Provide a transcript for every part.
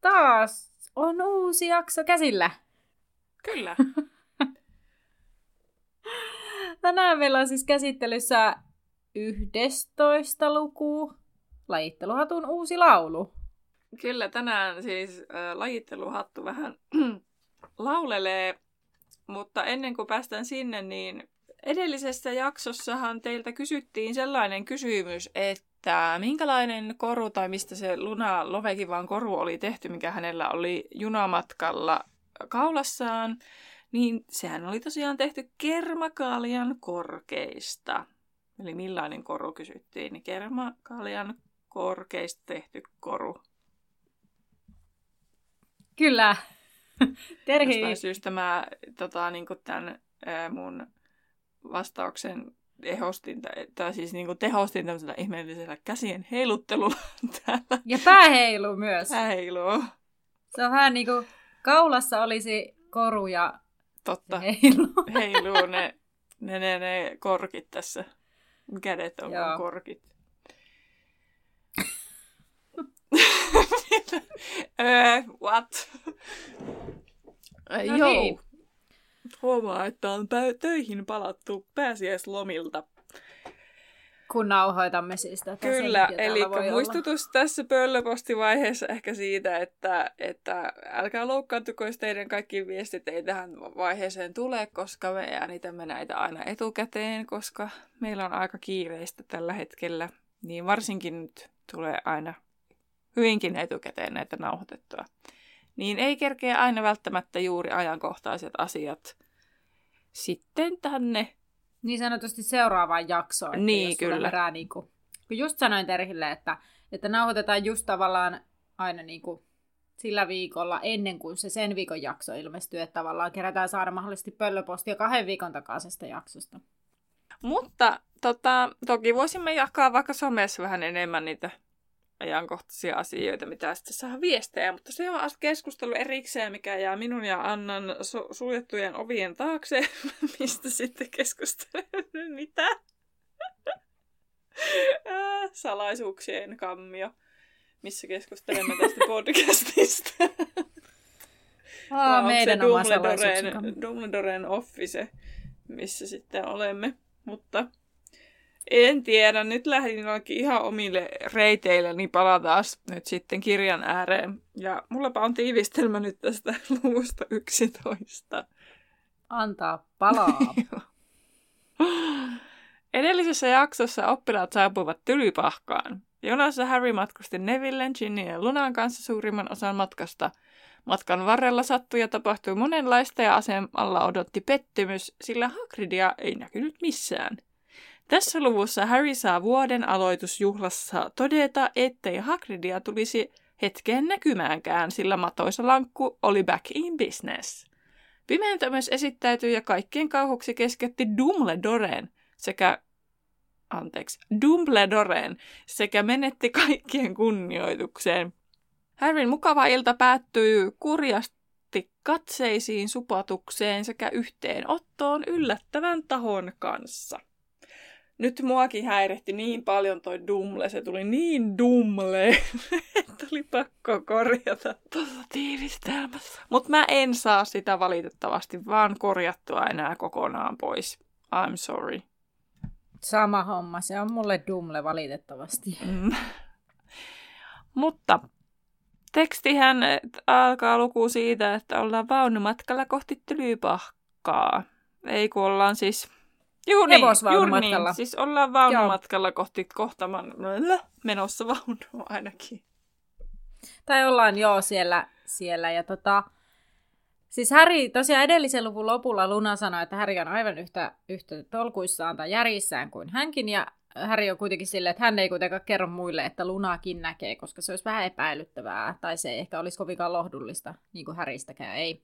Taas on uusi jakso käsillä. Kyllä. Tänään meillä on siis käsittelyssä 11 luku, lajitteluhatun uusi laulu. Kyllä, tänään siis äh, lajitteluhattu vähän laulelee, mutta ennen kuin päästään sinne, niin edellisessä jaksossahan teiltä kysyttiin sellainen kysymys, että minkälainen koru tai mistä se Luna Lovekivan koru oli tehty, mikä hänellä oli junamatkalla kaulassaan, niin sehän oli tosiaan tehty kermakaalian korkeista. Eli millainen koru kysyttiin, niin kermakaalian korkeista tehty koru. Kyllä. Terhi. Jostain syystä mä tota, niin tämän mun vastauksen ehostin, tai siis niin kuin tehostin tämmöisellä ihmeellisellä käsien heiluttelulla täällä. Ja pääheilu myös. Pääheilu. Se on vähän niin kuin kaulassa olisi koru ja Totta. heilu. Heiluu ne, ne, ne, ne korkit tässä. Kädet on Joo. korkit. öö, what? No Joo. Niin. Huomaa, että on pä- töihin palattu pääsiäislomilta. Kun nauhoitamme siis tätä. Kyllä, eli muistutus olla. tässä pöllöpostivaiheessa ehkä siitä, että, että älkää loukkaantuko, jos teidän kaikki viestit ei tähän vaiheeseen tule, koska me äänitämme näitä aina etukäteen, koska meillä on aika kiireistä tällä hetkellä. Niin varsinkin nyt tulee aina hyvinkin etukäteen näitä nauhoitettua. Niin ei kerkeä aina välttämättä juuri ajankohtaiset asiat sitten tänne. Niin sanotusti seuraavaan jaksoon. Niin, kyllä. Herää, niin kuin, kun just sanoin Terhille, että, että nauhoitetaan just tavallaan aina niin kuin sillä viikolla ennen kuin se sen viikon jakso ilmestyy, että tavallaan kerätään saada mahdollisesti pöllöpostia kahden viikon takaisesta jaksosta. Mutta tota, toki voisimme jakaa vaikka somessa vähän enemmän niitä ajankohtaisia asioita, mitä sitten saa viestejä, mutta se on keskustelu erikseen, mikä jää minun ja Annan su- suljettujen ovien taakse, mistä sitten keskustelemme mitä? Salaisuuksien kammio, missä keskustelemme tästä podcastista. Aa, meidän oma Dumbledoren office, missä sitten olemme, mutta en tiedä, nyt lähdin ihan omille reiteille, niin palataan nyt sitten kirjan ääreen. Ja mullapa on tiivistelmä nyt tästä luvusta 11. Antaa palaa. Edellisessä jaksossa oppilaat saapuivat Tylypahkaan. Jonassa Harry matkusti Nevillen, Ginny ja Lunan kanssa suurimman osan matkasta. Matkan varrella sattui ja tapahtui monenlaista ja asemalla odotti pettymys, sillä Hagridia ei näkynyt missään – tässä luvussa Harry saa vuoden aloitusjuhlassa todeta, ettei Hagridia tulisi hetkeen näkymäänkään, sillä matoisa lankku oli back in business. Pimeentä myös esittäytyi ja kaikkien kauhuksi kesketti Dumbledoreen sekä anteeksi, Dumbledoreen sekä menetti kaikkien kunnioitukseen. Harryn mukava ilta päättyy kurjasti katseisiin, supatukseen sekä yhteenottoon yllättävän tahon kanssa nyt muakin häiritti niin paljon toi Dumle, se tuli niin Dumle, että oli pakko korjata tuossa tiivistelmässä. Mutta mä en saa sitä valitettavasti vaan korjattua enää kokonaan pois. I'm sorry. Sama homma, se on mulle Dumle valitettavasti. Mm. Mutta tekstihän alkaa luku siitä, että ollaan vaunumatkalla kohti Tylypahkaa. Ei kun ollaan siis Juu niin, juuri niin. Siis ollaan vaunumatkalla kohti kohtaman menossa vaunua ainakin. Tai ollaan joo siellä, siellä ja tota, Siis Häri, tosiaan edellisen luvun lopulla Luna sanoi, että Häri on aivan yhtä, yhtä tolkuissaan tai järjissään kuin hänkin, ja Harry on kuitenkin silleen, että hän ei kuitenkaan kerro muille, että Lunakin näkee, koska se olisi vähän epäilyttävää, tai se ei ehkä olisi kovinkaan lohdullista, niin kuin Häristäkään ei.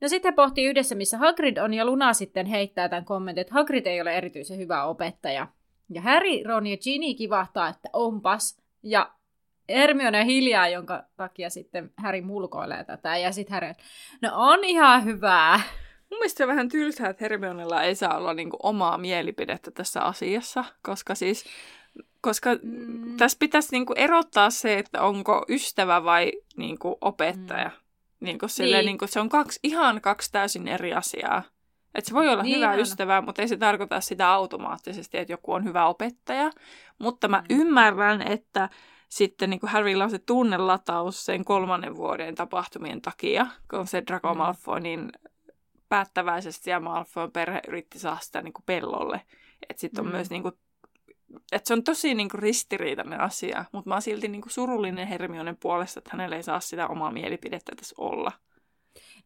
No sitten he pohtii yhdessä, missä Hagrid on, ja Luna sitten heittää tämän kommentin, että Hagrid ei ole erityisen hyvä opettaja. Ja Harry, Ron ja Ginny kivahtaa, että onpas. Ja Hermione hiljaa, jonka takia sitten Harry mulkoilee tätä. Ja sitten Harry, no on ihan hyvää. Mun mielestä se on vähän tylsää, että Hermionella ei saa olla niinku omaa mielipidettä tässä asiassa, koska siis koska mm. tässä pitäisi niinku erottaa se, että onko ystävä vai niinku opettaja. Mm. Niinku silleen, niin. niinku, se on kaksi, ihan kaksi täysin eri asiaa. Et se voi olla niin hyvä on. ystävä, mutta ei se tarkoita sitä automaattisesti, että joku on hyvä opettaja. Mutta mä mm. ymmärrän, että sitten niin kuin Harrylla on se tunnelataus sen kolmannen vuoden tapahtumien takia, kun se Draco mm. Malfoy niin päättäväisesti ja Malfoyn perhe yritti saada sitä niin kuin pellolle. Että sitten on mm. myös niin kuin, että se on tosi niin kuin ristiriitainen asia, mutta mä oon silti niin kuin surullinen Hermionen puolesta, että hänellä ei saa sitä omaa mielipidettä tässä olla.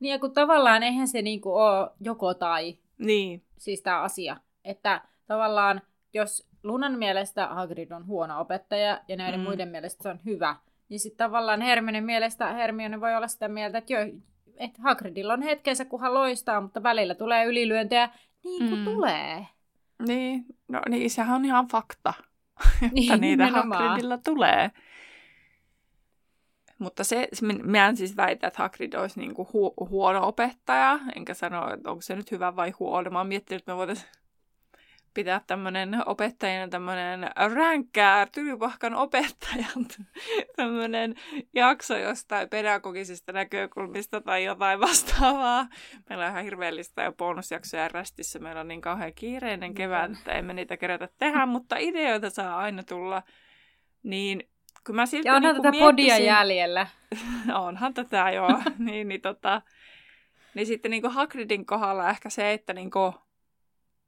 Niin ja kun tavallaan eihän se niin kuin ole joko tai, niin. siis tämä asia. Että tavallaan jos Lunan mielestä Hagrid on huono opettaja ja näiden mm. muiden mielestä se on hyvä, niin sitten tavallaan Hermionen mielestä Hermione voi olla sitä mieltä, että, jo, että Hagridilla on hetkensä, kun hän loistaa, mutta välillä tulee ylilyöntejä niin kuin mm. tulee. Niin, no niin, sehän on ihan fakta, että niin, niitä Hagridilla tulee. Mutta se, mä en siis väitä, että Hagrid olisi niinku hu- huono opettaja, enkä sano, että onko se nyt hyvä vai huono. Mä oon miettinyt, että me voitaisiin pitää tämmöinen opettajana tämmöinen ränkkää tylypahkan opettajan tämmöinen jakso jostain pedagogisista näkökulmista tai jotain vastaavaa. Meillä on ihan hirveellistä jo bonusjaksoja rästissä. Meillä on niin kauhean kiireinen kevät, että emme niitä kerätä tehdä, mutta ideoita saa aina tulla. Niin kun mä silti ja onhan niin tätä miettisin... podia jäljellä. onhan tätä, joo. niin, niin, tota... niin sitten niin Hagridin kohdalla ehkä se, että niin kuin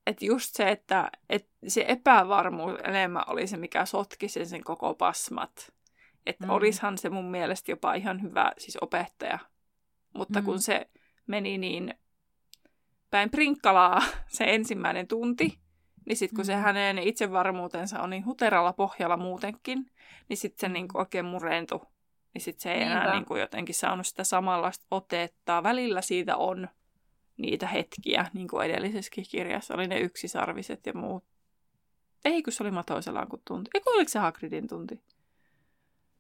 että just se, että, että se epävarmuus enemmän oli se, mikä sotki sen, sen koko pasmat. Että mm. olishan se mun mielestä jopa ihan hyvä siis opettaja. Mutta mm. kun se meni niin päin prinkkalaa se ensimmäinen tunti, niin sitten kun mm. se hänen itsevarmuutensa on niin huteralla pohjalla muutenkin, niin sitten se niin oikein murentui. Niin sitten se ei Niinpä. enää niin kuin jotenkin saanut sitä samanlaista otetta. Välillä siitä on, niitä hetkiä, niin kuin edellisessä kirjassa oli ne yksisarviset ja muut. Ei, kun se oli Matoiselaan kuin tunti. Eikö oliko se Hagridin tunti?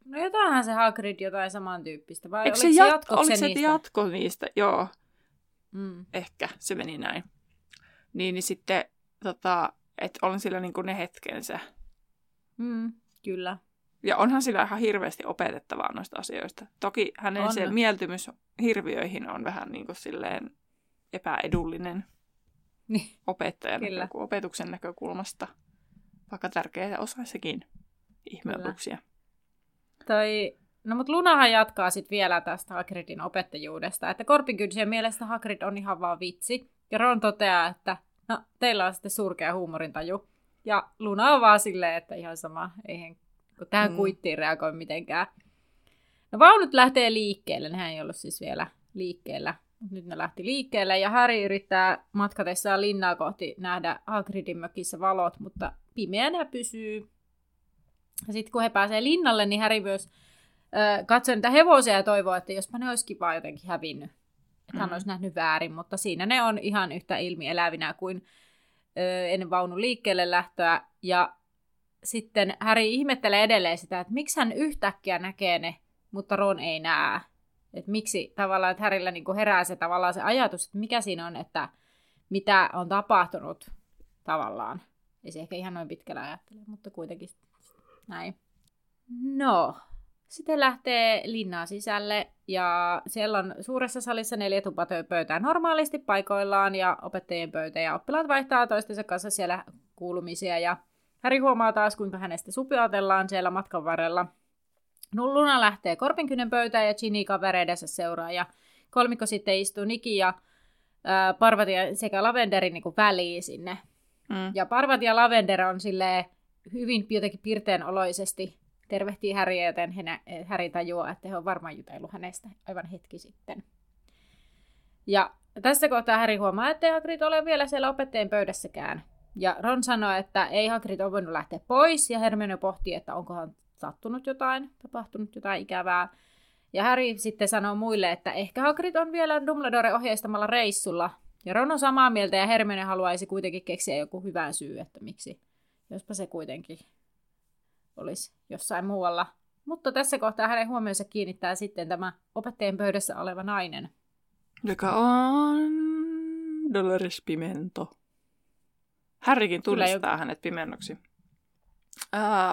No jotainhan se Hagrid jotain samantyyppistä. Vai Eikö se, jat- jatko oliko se niistä? jatko niistä? Joo. Mm. Ehkä se meni näin. Niin, niin sitten, tota, että on sillä niinku ne hetkensä. Mm, kyllä. Ja onhan sillä ihan hirveästi opetettavaa noista asioista. Toki hänen on. se mieltymys hirviöihin on vähän niin kuin silleen epäedullinen niin. opettajan näkö, opetuksen näkökulmasta, vaikka tärkeä osa sekin ihmeotuksia. Toi, no mutta Lunahan jatkaa sitten vielä tästä Hagridin opettajuudesta, että Korpikynsien mielestä Hagrid on ihan vaan vitsi. Ja Ron toteaa, että no, teillä on sitten surkea huumorintaju. Ja Luna on vaan silleen, että ihan sama, eihän kun tähän mm. kuittiin reagoi mitenkään. No vaunut lähtee liikkeelle, nehän ei ollut siis vielä liikkeellä nyt ne lähti liikkeelle ja Harry yrittää matkatessaan linnaa kohti nähdä Hagridin mökissä valot, mutta pimeänä pysyy. Ja sitten kun he pääsee linnalle, niin Harry myös ö, katsoo niitä hevosia ja toivoo, että jospa ne olisikin vaan jotenkin hävinnyt. Että hän mm. olisi nähnyt väärin, mutta siinä ne on ihan yhtä ilmielävinä kuin ö, ennen vaunun liikkeelle lähtöä. Ja sitten Harry ihmettelee edelleen sitä, että miksi hän yhtäkkiä näkee ne, mutta Ron ei näe. Että miksi tavallaan, että Härillä niin herää se tavallaan se ajatus, että mikä siinä on, että mitä on tapahtunut tavallaan. Ei se ehkä ihan noin pitkällä ajattele, mutta kuitenkin näin. No, sitten lähtee linnaa sisälle ja siellä on suuressa salissa neljä tupapöytää normaalisti paikoillaan ja opettajien pöytä ja oppilaat vaihtaa toistensa kanssa siellä kuulumisia ja Häri huomaa taas, kuinka hänestä supiatellaan siellä matkan varrella – No Luna lähtee Korpinkynen pöytään ja Ginny kavereidensa seuraa ja kolmikko sitten istuu Niki ja ää, Parvati sekä Lavenderin niin väliin sinne. Mm. Ja Parvati ja Lavender on sille hyvin jotenkin pirteen oloisesti tervehtii Häriä, joten Häri tajuaa, että he on varmaan jutellut hänestä aivan hetki sitten. Ja tässä kohtaa Häri huomaa, että Hagrid ole vielä siellä opettajien pöydässäkään. Ja Ron sanoi, että ei Hagrid ole voinut lähteä pois, ja Hermione pohti, että onkohan sattunut jotain, tapahtunut jotain ikävää. Ja Harry sitten sanoo muille, että ehkä Hagrid on vielä Dumbledore ohjeistamalla reissulla. Ja Ron on samaa mieltä ja Hermione haluaisi kuitenkin keksiä joku hyvän syy, että miksi, jospa se kuitenkin olisi jossain muualla. Mutta tässä kohtaa hänen huomionsa kiinnittää sitten tämä opettajien pöydässä oleva nainen. Joka on Dolores Pimento. Harrykin tunnistaa jo... hänet pimennoksi.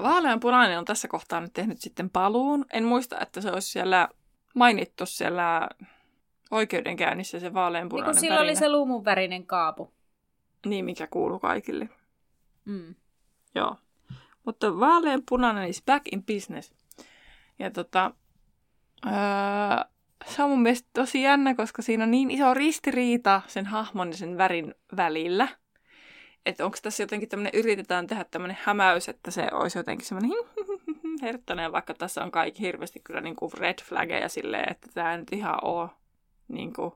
Vaaleanpunainen on tässä kohtaa nyt tehnyt sitten paluun. En muista, että se olisi siellä mainittu siellä oikeudenkäynnissä se vaaleanpunainen niin sillä oli se luumunvärinen kaapu. Niin, mikä kuuluu kaikille. Mm. Joo. Mutta vaaleanpunainen is back in business. Ja tota, ää, se on mun mielestä tosi jännä, koska siinä on niin iso ristiriita sen hahmon ja sen värin välillä – että onko tässä jotenkin tämmöinen, yritetään tehdä tämmöinen hämäys, että se olisi jotenkin semmoinen herttainen, vaikka tässä on kaikki hirveästi kyllä niin kuin red flaggeja silleen, että tämä ei nyt ihan ole niin kuin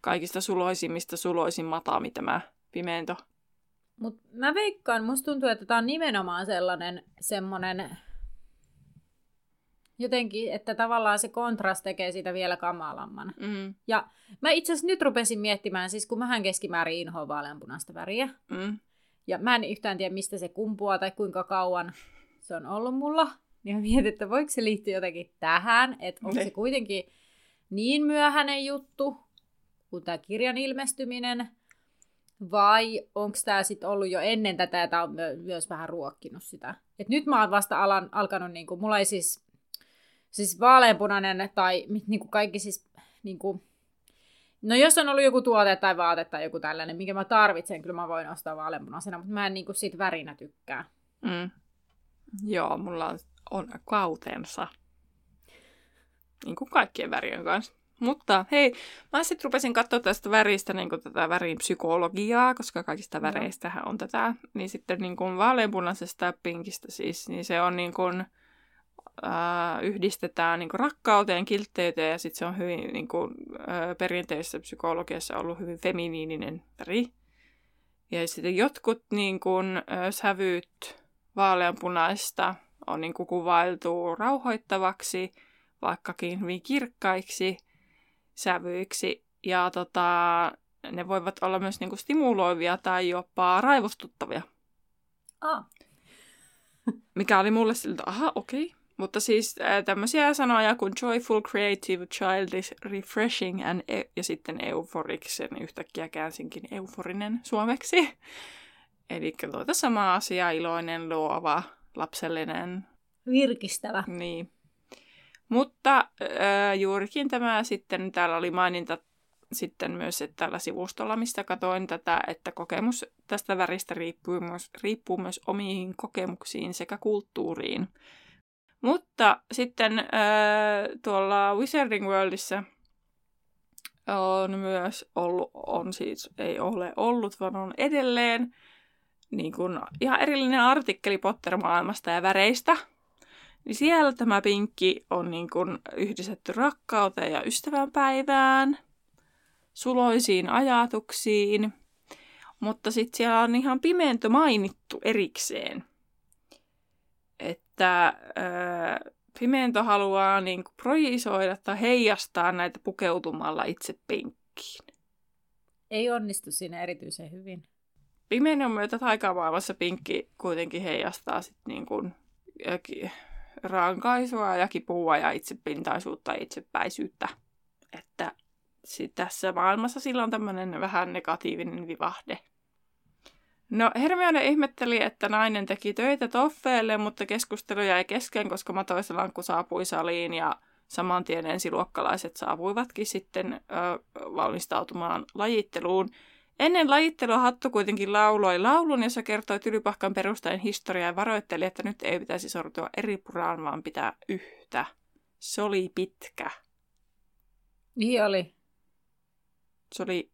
kaikista suloisimmista suloisin mataami tämä pimento. Mutta mä veikkaan, musta tuntuu, että tämä on nimenomaan sellainen semmoinen jotenkin, että tavallaan se kontrast tekee siitä vielä kamalamman. Mm. Ja mä itse asiassa nyt rupesin miettimään, siis kun mähän keskimäärin inhoan vaaleanpunaista väriä. Mm. Ja mä en yhtään tiedä, mistä se kumpuaa tai kuinka kauan se on ollut mulla. Niin mä mietin, että voiko se liittyä jotenkin tähän, että onko se kuitenkin niin myöhäinen juttu kuin tämä kirjan ilmestyminen, vai onko tämä sitten ollut jo ennen tätä ja tämä on myös vähän ruokkinut sitä. Et nyt mä oon vasta alan, alkanut, niin kuin, mulla ei siis siis vaaleanpunainen tai niin kuin kaikki siis, niin kuin, no jos on ollut joku tuote tai vaate tai joku tällainen, minkä mä tarvitsen, kyllä mä voin ostaa vaaleanpunaisena, mutta mä en niin kuin siitä värinä tykkää. Mm. Joo, mulla on, on kautensa. Niin kuin kaikkien värien kanssa. Mutta hei, mä sitten rupesin katsoa tästä väristä niin kuin tätä värin psykologiaa, koska kaikista väreistähän on tätä. Niin sitten niin kuin vaaleanpunaisesta ja pinkistä siis, niin se on niin kuin, yhdistetään niin kuin rakkauteen, kiltteyteen ja sitten se on hyvin niin kuin, äh, perinteisessä psykologiassa ollut hyvin feminiininen väri. Ja sitten jotkut niin kuin, äh, sävyt vaaleanpunaista on niin kuin, kuvailtu rauhoittavaksi, vaikkakin hyvin kirkkaiksi sävyiksi. Ja tota, ne voivat olla myös niin kuin, stimuloivia tai jopa raivostuttavia. Ah. Mikä oli mulle siltä, aha, okei. Okay. Mutta siis äh, tämmöisiä sanoja kuin joyful, creative, childish, refreshing and e- ja sitten euphoric, sen yhtäkkiä käänsinkin euforinen suomeksi. Eli tuota sama asia, iloinen, luova, lapsellinen. Virkistävä. Niin. Mutta äh, juurikin tämä sitten, täällä oli maininta sitten myös että tällä sivustolla, mistä katoin tätä, että kokemus tästä väristä riippuu myös, riippuu myös omiin kokemuksiin sekä kulttuuriin. Mutta sitten äh, tuolla Wizarding Worldissa on myös ollut, on siis, ei ole ollut, vaan on edelleen niin kuin ihan erillinen artikkeli Potter-maailmasta ja väreistä. Niin siellä tämä pinkki on niin kuin yhdistetty rakkauteen ja ystävänpäivään, suloisiin ajatuksiin, mutta sitten siellä on ihan pimeento mainittu erikseen että äh, Pimento haluaa niin kuin, projisoida tai heijastaa näitä pukeutumalla itse penkkiin. Ei onnistu siinä erityisen hyvin. Pimenon myötä taikamaailmassa pinkki kuitenkin heijastaa sit niin kuin, rankaisua ja kipua ja itsepintaisuutta ja itsepäisyyttä. Että sit tässä maailmassa sillä on tämmöinen vähän negatiivinen vivahde. No Hermione ihmetteli, että nainen teki töitä Toffeelle, mutta keskustelu jäi kesken, koska matoiselankku saapui saliin ja saman tien ensiluokkalaiset saapuivatkin sitten ö, valmistautumaan lajitteluun. Ennen lajittelua Hattu kuitenkin lauloi laulun, jossa kertoi Tylypahkan perustajan historiaa ja varoitteli, että nyt ei pitäisi sortua eri puraan, vaan pitää yhtä. Se oli pitkä. Niin oli. Se oli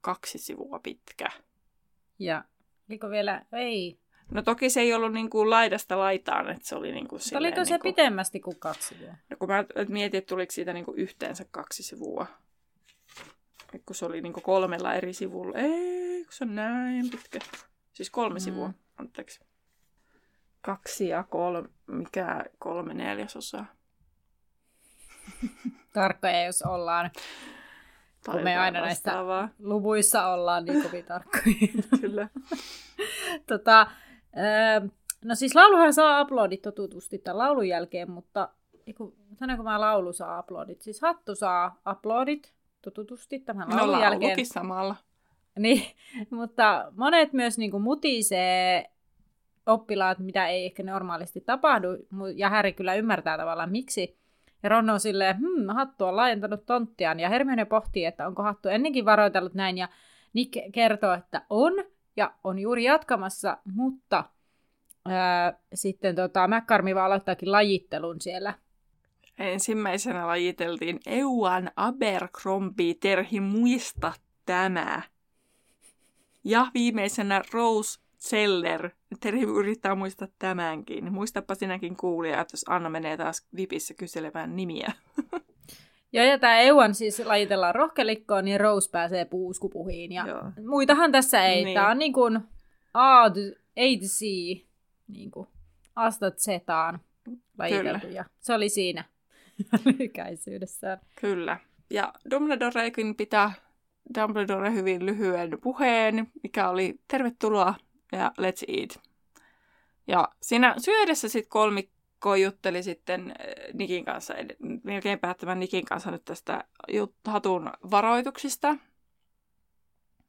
kaksi sivua pitkä. Ja Oliko vielä, ei. No toki se ei ollut niin kuin laidasta laitaan, että se oli niin kuin silleen, Oliko se niin kuin... pitemmästi kuin kaksi vielä? No kun mä mietin, että tuliko siitä niin kuin yhteensä kaksi sivua. Et kun se oli niin kuin kolmella eri sivulla. Ei, kun se on näin pitkä. Siis kolme Mm. sivua, anteeksi. Kaksi ja kolme, mikä kolme neljäsosaa. Tarkkoja, jos ollaan. Kun me aina näistä vastaavaa. luvuissa ollaan niin kovin tarkkoja. Kyllä. tota, öö, no siis lauluhan saa uploadit totutusti tämän laulun jälkeen, mutta eiku, sanoinko mä laulu saa uploadit? Siis hattu saa uploadit totutusti tämän No laulun jälkeen. samalla. Niin, mutta monet myös niin kuin mutisee oppilaat, mitä ei ehkä normaalisti tapahdu, ja Häri kyllä ymmärtää tavallaan miksi. Ja Ron on silleen, hmm, Hattu on laajentanut tonttiaan, ja Hermione pohtii, että onko Hattu ennenkin varoitellut näin, ja Nick kertoo, että on, ja on juuri jatkamassa, mutta ää, sitten tota, McCarmi vaan aloittaakin lajittelun siellä. Ensimmäisenä lajiteltiin Euan Abercrombie, Terhi muista tämä. Ja viimeisenä Rose Zeller. Terhi yrittää muistaa tämänkin. Muistapa sinäkin kuulija, että jos Anna menee taas vipissä kyselemään nimiä. Joo, ja tämä Euan siis lajitellaan rohkelikkoon, niin Rose pääsee puuskupuhiin. Ja Joo. muitahan tässä ei. Niin. Tämä on niin kuin A to, A to C, niin kuin Asta Zetaan lajiteltu. Ja se oli siinä lyhykäisyydessään. Kyllä. Ja Dumbledorekin pitää Dumbledore hyvin lyhyen puheen, mikä oli tervetuloa ja let's eat. Ja siinä syödessä sitten kolmikko jutteli sitten äh, Nikin kanssa, melkein päättämään Nikin kanssa nyt tästä hatun varoituksista.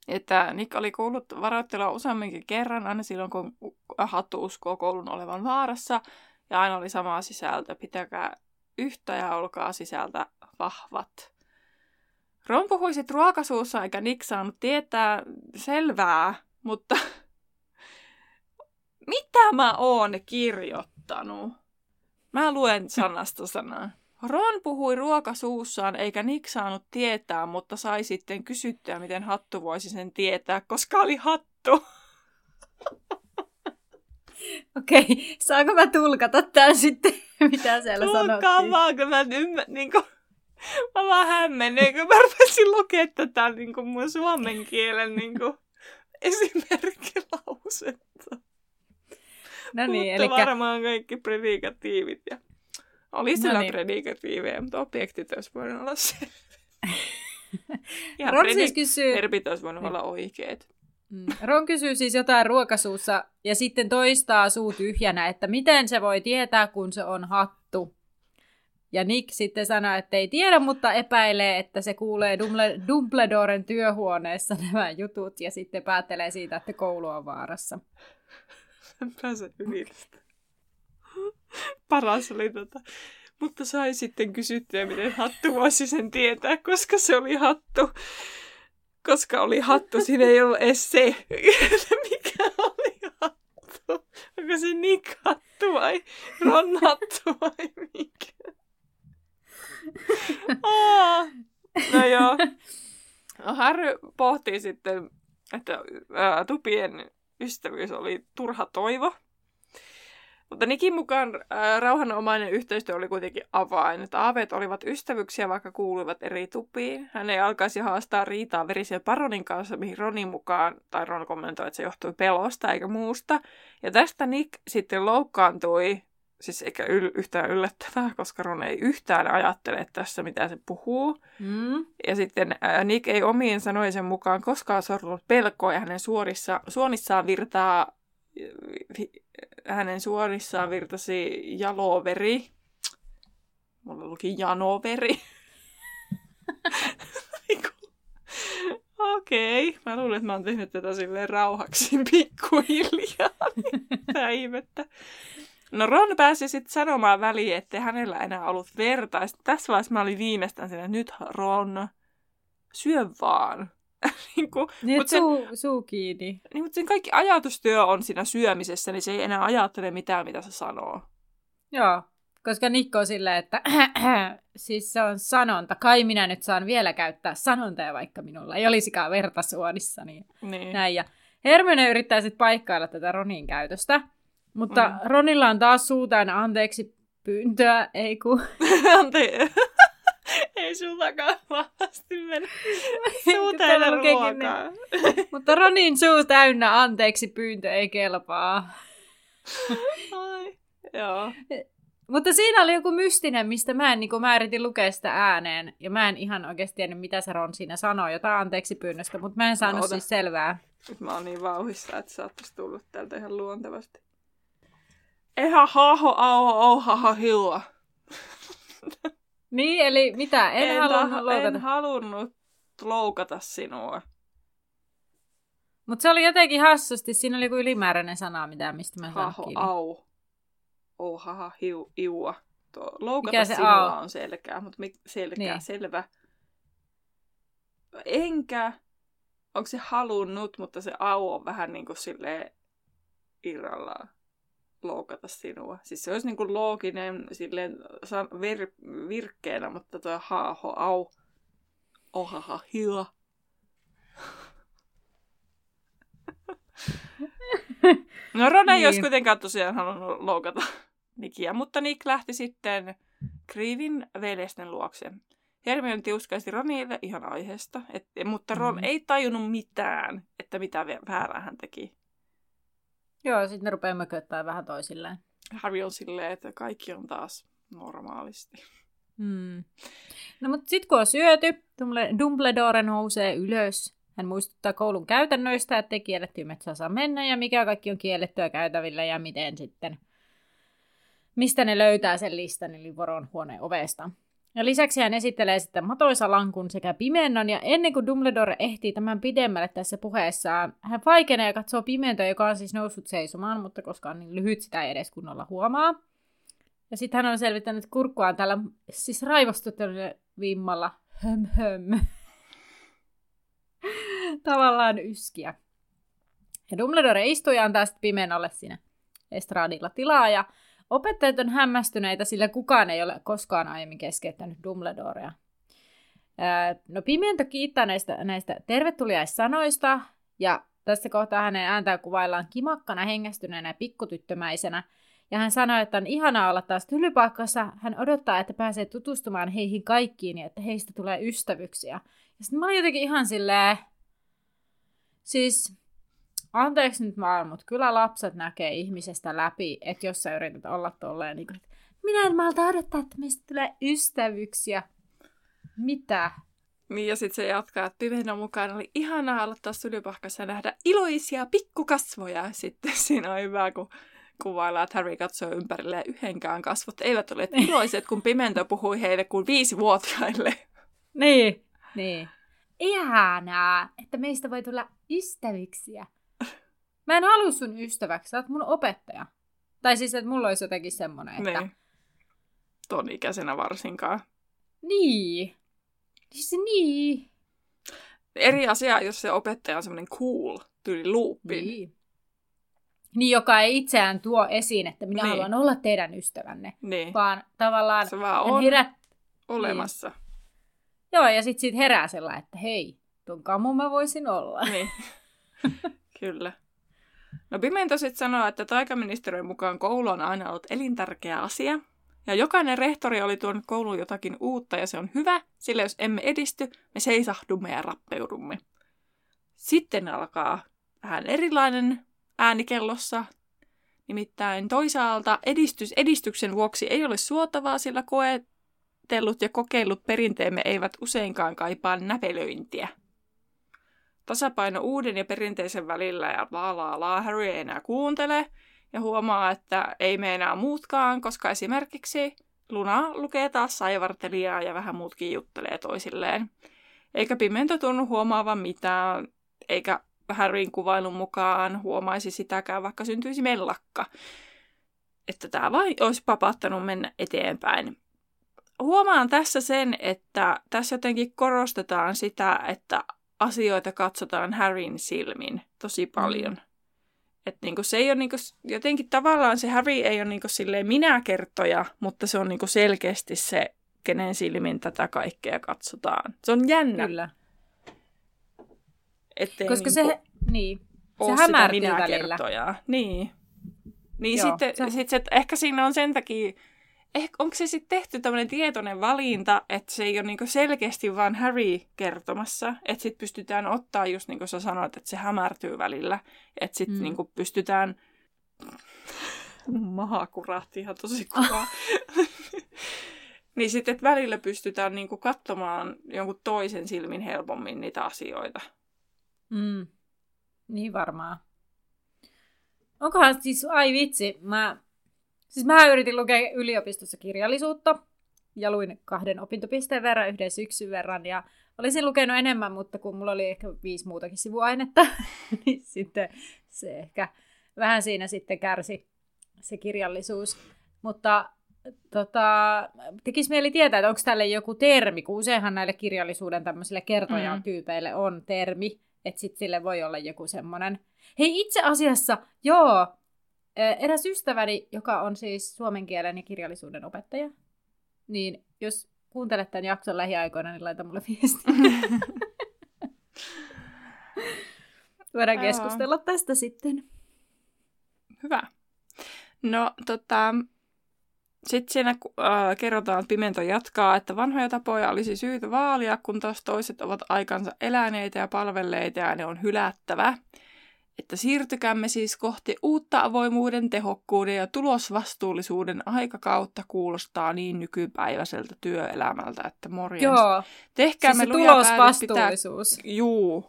Että Nick oli kuullut varoittelua useamminkin kerran, aina silloin kun hattu uskoo koulun olevan vaarassa. Ja aina oli sama sisältö, pitäkää yhtä ja olkaa sisältä vahvat. Ron puhui sit ruokasuussa, eikä Nick saanut tietää selvää, mutta mitä mä oon kirjoittanut? Mä luen sanasta sanaa. Ron puhui ruokasuussaan, eikä Nick saanut tietää, mutta sai sitten kysyttyä, miten hattu voisi sen tietää, koska oli hattu. Okei, saanko mä tulkata tämän sitten, mitä siellä Tulkaa sanottiin? vaan, kun mä ymmär, niin kuin, mä vaan hämmennyin, kun mä rupesin lukea tätä niin kuin mun suomen kielen niin kuin, esimerkkilausetta. No niin, eli varmaan kaikki predikatiivit. Ja... Oli siellä No niin. predikatiiveja, mutta objektit olisi voinut olla se. ja Ron siis kysyy, verbit olisi voinut Niin. olla oikeet. Mm. Ron kysyy siis jotain ruokasuussa ja sitten toistaa suu tyhjänä, että miten se voi tietää, kun se on hattu. Ja Nick sitten sanoo, että ei tiedä, mutta epäilee, että se kuulee Dumble- Dumbledoren työhuoneessa nämä jutut ja sitten päättelee siitä, että koulu on vaarassa. En pääse yli. Paras oli tota. Mutta sai sitten kysyttyä, miten hattu voisi sen tietää, koska se oli hattu. Koska oli hattu, siinä ei ollut edes se, mikä oli hattu. Onko se Nick hattu vai Ron hattu vai mikä? Aa, no joo. Harry pohtii sitten, että ää, tupien ystävyys oli turha toivo. Mutta Nikin mukaan ää, rauhanomainen yhteistyö oli kuitenkin avain. Että aaveet olivat ystävyksiä, vaikka kuuluivat eri tupiin. Hän ei alkaisi haastaa riitaa verisen paronin kanssa, mihin Ronin mukaan, tai Ron kommentoi, että se johtui pelosta eikä muusta. Ja tästä Nick sitten loukkaantui, siis eikä yl- yhtään yllättävää, koska Ron ei yhtään ajattele tässä, mitä se puhuu. Mm. Ja sitten ää, Nick ei omien sanojensa mukaan koskaan sortunut pelkoa ja hänen suorissa, suonissaan virtaa, vi- hänen suorissaan virtasi jaloveri. Mulla luki janoveri. Okei, okay. mä luulen, että mä oon tehnyt tätä silleen rauhaksi pikkuhiljaa. Mitä ihmettä. No Ron pääsi sitten sanomaan väliin, että hänellä enää ollut verta. Ja sit tässä vaiheessa mä olin viimeistään siinä, että nyt Ron, syö vaan. niin, kuin, Niin, Mut että se- suu, suu kiinni. niin, mutta sen kaikki ajatustyö on siinä syömisessä, niin se ei enää ajattele mitään, mitä se sanoo. Joo, koska Nikko on silleen, että siis se on sanonta. Kai minä nyt saan vielä käyttää sanontaa, vaikka minulla ei olisikaan verta suonissa. Niin Niin. näin. Ja Hermione yrittää sitten paikkailla tätä Ronin käytöstä. Mutta Mm. Ronilla on taas suu täynnä anteeksi pyyntöä, ei kun... Ante- Ei sultakaan vahvasti mene. Kun Suu täällä täynnä lukeekin ruokaa. Mutta Ronin suu täynnä anteeksi pyyntö ei kelpaa. Ai. Joo. Mutta siinä oli joku mystinen, mistä mä en niin kuin, mä yritin lukea sitä ääneen. Ja mä en ihan oikeasti tiennyt, mitä se Ron siinä sanoi, jotain anteeksi pyynnöstä, mutta mä en saanut ota. siis selvää. Nyt mä oon niin vauhissa, että oot tullut täältä ihan luontevasti. Eha haho au au haha hilla. Niin, eli mitä? En, en halunnut ta- loukata. en halunnut loukata sinua. Mutta se oli jotenkin hassusti. Siinä oli joku ylimääräinen sana, mitä, mistä mä en saanut Haho kiinni. au. Oh haha hiu, iua. Tuo, loukata Mikä se sinua au? on selkää, mutta mik, selkää, Niin. selvä. Enkä. Onko se halunnut, mutta se au on vähän niin kuin silleen irrallaan loukata sinua. Siis se olisi niin kuin looginen silleen vir- virkkeenä, mutta tuo haaho au. Ohaha hila. No Rona ei Niin. olisi kuitenkaan tosiaan halunnut loukata Nikiä, mutta Nick lähti sitten Kriivin veljesten luokse. Hermione tiuskaisti Ronille ihan aiheesta, et, mutta Ron Mhm. ei tajunnut mitään, että mitä vä- väärää hän teki. Joo, sitten ne rupeaa mököttää vähän toisilleen. Harry on silleen, että kaikki on taas normaalisti. Hmm. No mutta sitten kun on syöty, Dumble- Dumbledore nousee ylös. Hän muistuttaa koulun käytännöistä, että ei kiellettyä metsää saa mennä ja mikä kaikki on kiellettyä käytävillä ja miten sitten, mistä ne löytää sen listan, eli Voron huoneen ovesta. Ja lisäksi hän esittelee sitten matoisalankun sekä pimennon, ja ennen kuin Dumbledore ehtii tämän pidemmälle tässä puheessaan, hän vaikenee ja katsoo pimentoa, joka on siis noussut seisomaan, mutta koska on niin lyhyt, sitä ei edes kunnolla huomaa. Ja sitten hän on selvittänyt kurkkuaan tällä siis raivostuttelulla vimmalla. Höm höm. Tavallaan yskiä. Ja Dumbledore istuu ja antaa sitten pimennolle siinä estradilla tilaa. Ja opettajat on hämmästyneitä, sillä kukaan ei ole koskaan aiemmin keskeyttänyt Dumbledorea. No Pimento kiittää näistä, näistä tervetuliaissanoista, ja tässä kohtaa hänen ääntään kuvaillaan kimakkana, hengästyneenä ja pikkutyttömäisenä. Ja hän sanoi, että on ihanaa olla taas tylypaikassa. Hän odottaa, että pääsee tutustumaan heihin kaikkiin ja että heistä tulee ystävyksiä. Ja sitten mä olin jotenkin ihan silleen... Siis, anteeksi nyt vaan, mutta kyllä lapset näkee ihmisestä läpi, että jos sä yrität olla tolleen, niin kuin, että minä en malta odottaa, että meistä tulee ystävyksiä. Mitä? Niin ja sitten se jatkaa, että pimeän mukaan oli ihanaa olla taas tylypahkassa ja nähdä iloisia pikkukasvoja. Sitten siinä on hyvä, kun kuvaillaan, että Harry katsoo ympärille ja yhdenkään kasvot eivät ole iloiset, kun Pimento puhui heille kuin viisivuotiaille. Niin. Niin. Ihanaa, että meistä voi tulla ystäviksiä. Mä en halua sun ystäväksi, sä oot mun opettaja. Tai siis, että mulla olisi jotenkin semmonen, että... Niin. Ton ikäisenä varsinkaan. Niin. Siis niin. Eri asia, jos se opettaja on semmoinen cool, tyyli luupin. Niin. Niin, joka ei itseään tuo esiin, että minä Niin. haluan olla teidän ystävänne. niin. Vaan tavallaan Se vaan on herät... olemassa. Joo, ja sitten siitä herää sellainen, että hei, tuon kamu mä voisin olla. Niin. Kyllä. No Pimento sitten sanoo, että taikaministeriön mukaan koulu on aina ollut elintärkeä asia. Ja jokainen rehtori oli tuonut kouluun jotakin uutta ja se on hyvä, sillä jos emme edisty, me seisahdumme ja rappeudumme. Sitten alkaa vähän erilainen äänikellossa. Nimittäin toisaalta edistys edistyksen vuoksi ei ole suotavaa, sillä koetellut ja kokeillut perinteemme eivät useinkaan kaipaa näpelöintiä. Tasapaino uuden ja perinteisen välillä ja laa laa laa Harry ei enää kuuntele ja huomaa, että ei me enää muutkaan, koska esimerkiksi Luna lukee taas saivartelijaa ja vähän muutkin juttelee toisilleen. Eikä Pimento tunnu huomaavan mitään, eikä Harryn kuvailun mukaan huomaisi sitäkään, vaikka syntyisi mellakka. Että tämä vain olisi papattanut mennä eteenpäin. Huomaan tässä sen, että tässä jotenkin korostetaan sitä, että asioita katsotaan Harryn silmin tosi paljon. Mm. Että niinku se ei ole niinku, jotenkin tavallaan se Harry ei ole niinku silleen minä-kertoja, mutta se on niinku selkeästi se, kenen silmin tätä kaikkea katsotaan. Se on jännä. Kyllä. Ettei Koska niinku se, niin, se hämärtyy välillä. Niin. Niin Joo, sitten se- sit se, ehkä siinä on sen takia ehkä onko se sitten tehty tämmöinen tietoinen valinta, että se ei ole niinku selkeästi vaan Harry kertomassa, että sitten pystytään ottaa just niin kuin sä sanoit, että se hämärtyy välillä, että sitten mm. niinku pystytään... Maha kurahti ihan tosi kovaa. niin sitten, että välillä pystytään niinku katsomaan jonkun toisen silmin helpommin niitä asioita. Mm. Niin varmaan. Onkohan siis, ai vitsi, mä Siis mä yritin lukea yliopistossa kirjallisuutta ja luin kahden opintopisteen verran, yhden syksyn verran ja olisin lukenut enemmän, mutta kun mulla oli ehkä viisi muutakin sivuainetta, niin sitten se ehkä vähän siinä sitten kärsi se kirjallisuus. Mutta tota, tekisi mieli tietää, että onko tälle joku termi, kun useinhan näille kirjallisuuden tämmöisille kertojatyypeille on termi, että sitten sille voi olla joku semmoinen. Hei itse asiassa, joo, Eräs ystäväni, joka on siis suomen kielen ja kirjallisuuden opettaja, niin jos kuuntelet tämän jakson lähiaikoina, niin laita mulle viesti. Voidaan keskustella tästä sitten. Hyvä. No, tota, sitten siinä äh, kerrotaan, että Pimento jatkaa, että vanhoja tapoja olisi syytä vaalia, kun taas toiset ovat aikansa eläneitä ja palvelleita ja ne on hylättävä että siirtykäämme siis kohti uutta avoimuuden, tehokkuuden ja tulosvastuullisuuden aikakautta kuulostaa niin nykypäiväiseltä työelämältä, että morjens. Joo, Tehkäämme siis tulosvastuullisuus. Pitää... Juu,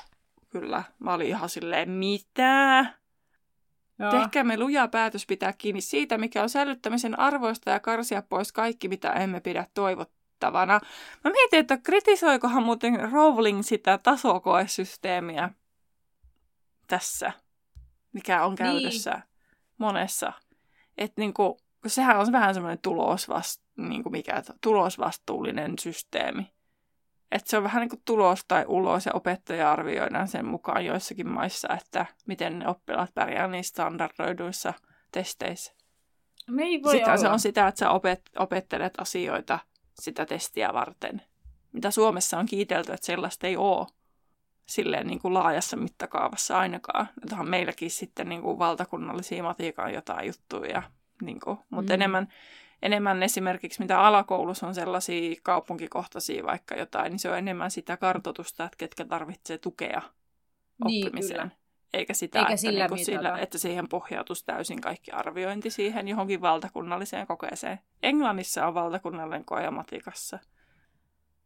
kyllä. Mä olin ihan silleen, mitä? Joo. Tehkäämme luja päätös pitää kiinni siitä, mikä on säilyttämisen arvoista ja karsia pois kaikki, mitä emme pidä toivottavana. Mä mietin, että kritisoikohan muuten Rowling sitä tasokoesysteemiä tässä, mikä on niin. käytössä niin. monessa. Että niinku, sehän on vähän semmoinen tulosvast, niinku mikä, tulosvastuullinen systeemi. Että se on vähän niin kuin tulos tai ulos ja opettaja arvioidaan sen mukaan joissakin maissa, että miten ne oppilaat pärjää niissä standardoiduissa testeissä. Me ei voi Sitten se on sitä, että sä opet, opettelet asioita sitä testiä varten. Mitä Suomessa on kiitelty, että sellaista ei ole silleen niin kuin laajassa mittakaavassa ainakaan. Onhan meilläkin sitten niin kuin valtakunnallisia matiikan jotain juttuja, niin kuin, mutta mm. enemmän, enemmän esimerkiksi mitä alakoulussa on sellaisia kaupunkikohtaisia vaikka jotain, niin se on enemmän sitä kartotusta, että ketkä tarvitsee tukea oppimiseen. Niin, Eikä sitä, Eikä että, sillä, niin sillä, että siihen pohjautuisi täysin kaikki arviointi siihen johonkin valtakunnalliseen kokeeseen. Englannissa on valtakunnallinen koe matikassa.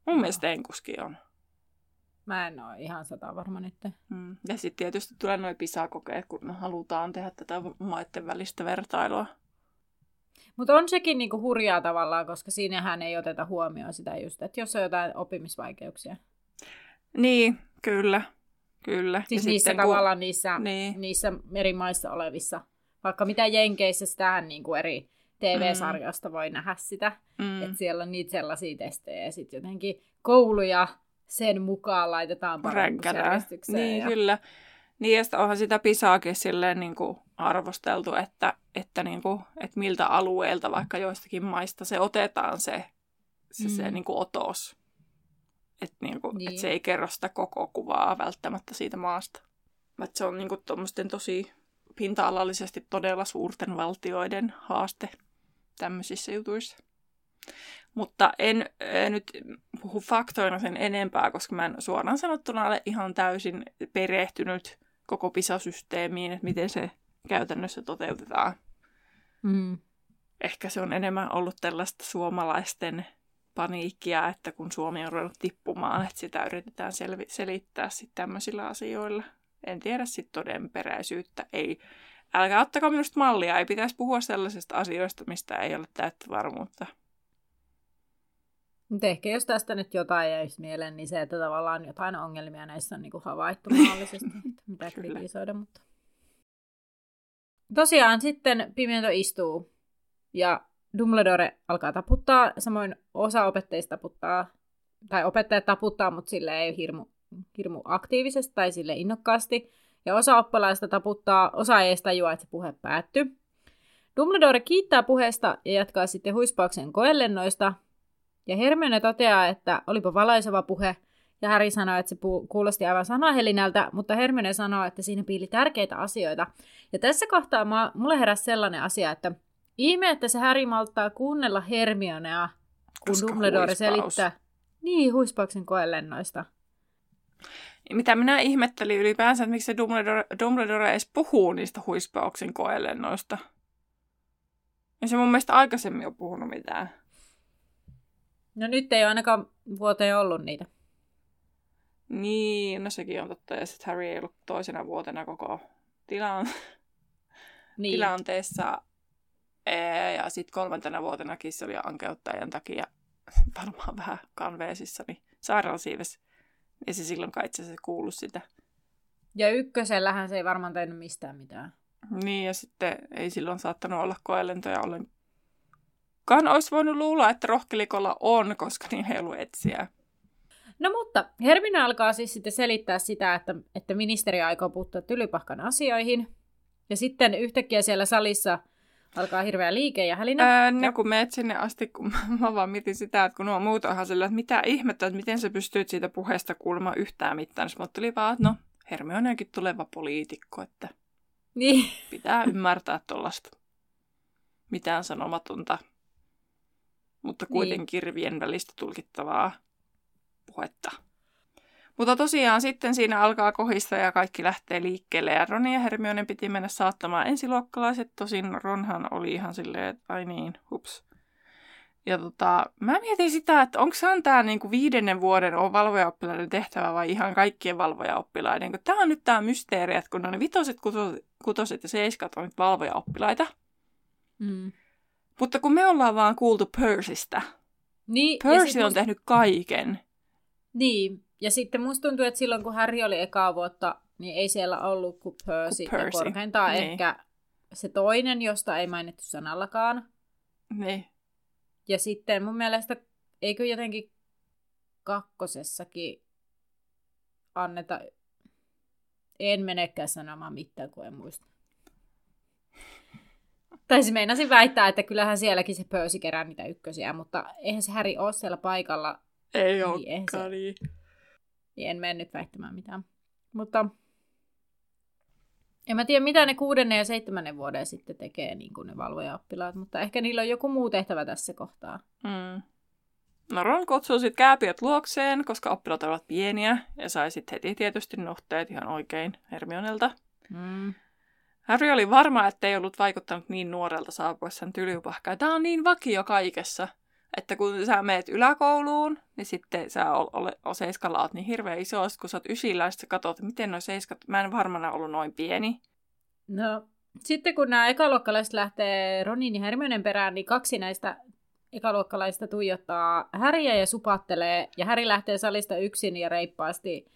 Mun no. mielestä Enkuskin on. Mä en ole ihan sata varma nyt. Mm. Ja sitten tietysti tulee noin PISA-kokeet, kun me halutaan tehdä tätä maiden välistä vertailua. Mutta on sekin niinku hurjaa tavallaan, koska siinähän ei oteta huomioon sitä just, että jos on jotain oppimisvaikeuksia. Niin, kyllä. Kyllä. Siis ja niissä sitten, tavallaan kun... niissä, niin. niissä eri maissa olevissa. Vaikka mitä Jenkeissä, sitähän niinku eri TV-sarjoista mm. voi nähdä sitä. Mm. Että siellä on niitä sellaisia testejä ja sitten jotenkin kouluja sen mukaan laitetaan parannusjärjestykseen. Niin, ja... kyllä. Niin, ja onhan sitä pisaakin silleen niin kuin arvosteltu, että, että, niin kuin, että miltä alueelta vaikka joistakin maista se otetaan se, se, mm. se niin kuin otos. Että niin kuin, niin. että se ei kerro sitä koko kuvaa välttämättä siitä maasta. Että se on niin kuin tosi pinta-alallisesti todella suurten valtioiden haaste tämmöisissä jutuissa. Mutta en, en nyt puhu faktoina sen enempää, koska mä en suoraan sanottuna ole ihan täysin perehtynyt koko PISA-systeemiin, että miten se käytännössä toteutetaan. Mm. Ehkä se on enemmän ollut tällaista suomalaisten paniikkia, että kun Suomi on ruvennut tippumaan, että sitä yritetään selvi- selittää sitten tämmöisillä asioilla. En tiedä sitten todenperäisyyttä. Ei, älkää ottakaa minusta mallia, ei pitäisi puhua sellaisista asioista, mistä ei ole täyttä varmuutta. Mutta ehkä jos tästä nyt jotain jäisi mieleen, niin se, että tavallaan jotain ongelmia näissä on niinku havaittu mahdollisesti, mitä kritisoida. Mutta... Tosiaan sitten Pimiento istuu ja Dumbledore alkaa taputtaa, samoin osa opettajista taputtaa, tai opettajat taputtaa, mutta sille ei hirmu, hirmu aktiivisesti tai sille innokkaasti. Ja osa oppilaista taputtaa, osa ei edes tajua, että se puhe päättyy. Dumbledore kiittää puheesta ja jatkaa sitten huispauksen koelennoista, ja Hermione toteaa, että olipa valaiseva puhe, ja Harry sanoo, että se kuulosti aivan sanahelinältä, mutta Hermione sanoo, että siinä piili tärkeitä asioita. Ja tässä kohtaa mä, mulle heräsi sellainen asia, että Ihme, että se Harry malttaa kuunnella Hermionea, kun Koska Dumbledore huispaus. selittää. Niin, huispauksen koelennoista. Mitä minä ihmettelin ylipäänsä, että miksi se Dumbledore, Dumbledore edes puhuu niistä huispauksen koelennoista. Ja se mun mielestä aikaisemmin on puhunut mitään. No nyt ei ole ainakaan vuoteen ollut niitä. Niin, no sekin on totta. Ja sitten Harry ei ollut toisena vuotena koko tilan, Niin. tilanteessa. Ee, Ja sitten kolmantena vuotenakin se oli ankeuttajan takia varmaan vähän kanveesissa, niin sairaalasiives. Ja se silloin kai itse asiassa kuullut sitä. Ja ykkösellähän se ei varmaan tehnyt mistään mitään. Niin, ja sitten ei silloin saattanut olla koelentoja ollenkaan. Olisi voinut luulla, että rohkelikolla on, koska niin ei ollut etsiä. No mutta Hermione alkaa siis sitten selittää sitä, että, että ministeri aikoo puuttua tylypahkan asioihin. Ja sitten yhtäkkiä siellä salissa alkaa hirveä liike ja hälinä. Ää, no kun meet sinne asti, kun mä, vaan mietin sitä, että kun nuo muut on ihan sillä, että mitä ihmettä, että miten sä pystyt siitä puheesta kuulemaan yhtään mitään. Sitten tuli vaan, että no, Hermioneakin tuleva poliitikko, että Niin. pitää ymmärtää tuollaista mitään sanomatonta, mutta kuitenkin rivien välistä tulkittavaa puhetta. Mutta tosiaan sitten siinä alkaa kohista ja kaikki lähtee liikkeelle ja Ron ja Hermione piti mennä saattamaan ensiluokkalaiset. Tosin Ronhan oli ihan silleen, että ai niin, hups. Ja tota, mä mietin sitä, että onko se on tämä niinku viidennen vuoden on valvojaoppilaiden tehtävä vai ihan kaikkien valvojaoppilaiden. Kun tämä on nyt tämä mysteeri, että kun on ne vitoset, kutoset, kutoset ja seiskat on nyt valvojaoppilaita. Mm. Mutta kun me ollaan vaan kuultu Percystä. Niin, Percy on must- tehnyt kaiken. Niin, ja sitten musta tuntuu, että silloin kun Harry oli ekaa vuotta, niin ei siellä ollut kuin Percy, Kuin Percy. ja korkeintaan Niin. ehkä se toinen, josta ei mainittu sanallakaan. Niin. Ja sitten mun mielestä, eikö jotenkin kakkosessakin anneta, en menekään sanomaan mitään, kun en muista. Tai siis meinasin väittää, että kyllähän sielläkin se pöysi kerää niitä ykkösiä, mutta eihän se Häri ole siellä paikalla, Ei Niin, eihän olekaan se- niin. niin en mene nyt väittämään mitään. Mutta en mä tiedä, mitä ne kuudennen ja seitsemännen vuoden sitten tekee, niin kuin ne valvoja-oppilaat, mutta ehkä niillä on joku muu tehtävä tässä kohtaa. Mm. No Ron kutsuu sitten kääpiöt luokseen, koska oppilaat ovat pieniä, ja sai sitten heti tietysti nuhteet ihan oikein Hermionelta. Mm. Harry oli varma, että ei ollut vaikuttanut niin nuorelta saapuessaan tylypahkaa. Tämä on niin vakio kaikessa, että kun sä meet yläkouluun, niin sitten sä ol, ole, o, seiskalla oot niin hirveän iso, kun sä oot ysillä, ja sit sä katsot, miten noi seiskat, mä en varmana ollut noin pieni. No, sitten kun nämä ekaluokkalaiset lähtee Ronin ja Hermionen perään, niin kaksi näistä ekaluokkalaista tuijottaa Häriä ja supattelee, ja Häri lähtee salista yksin ja reippaasti,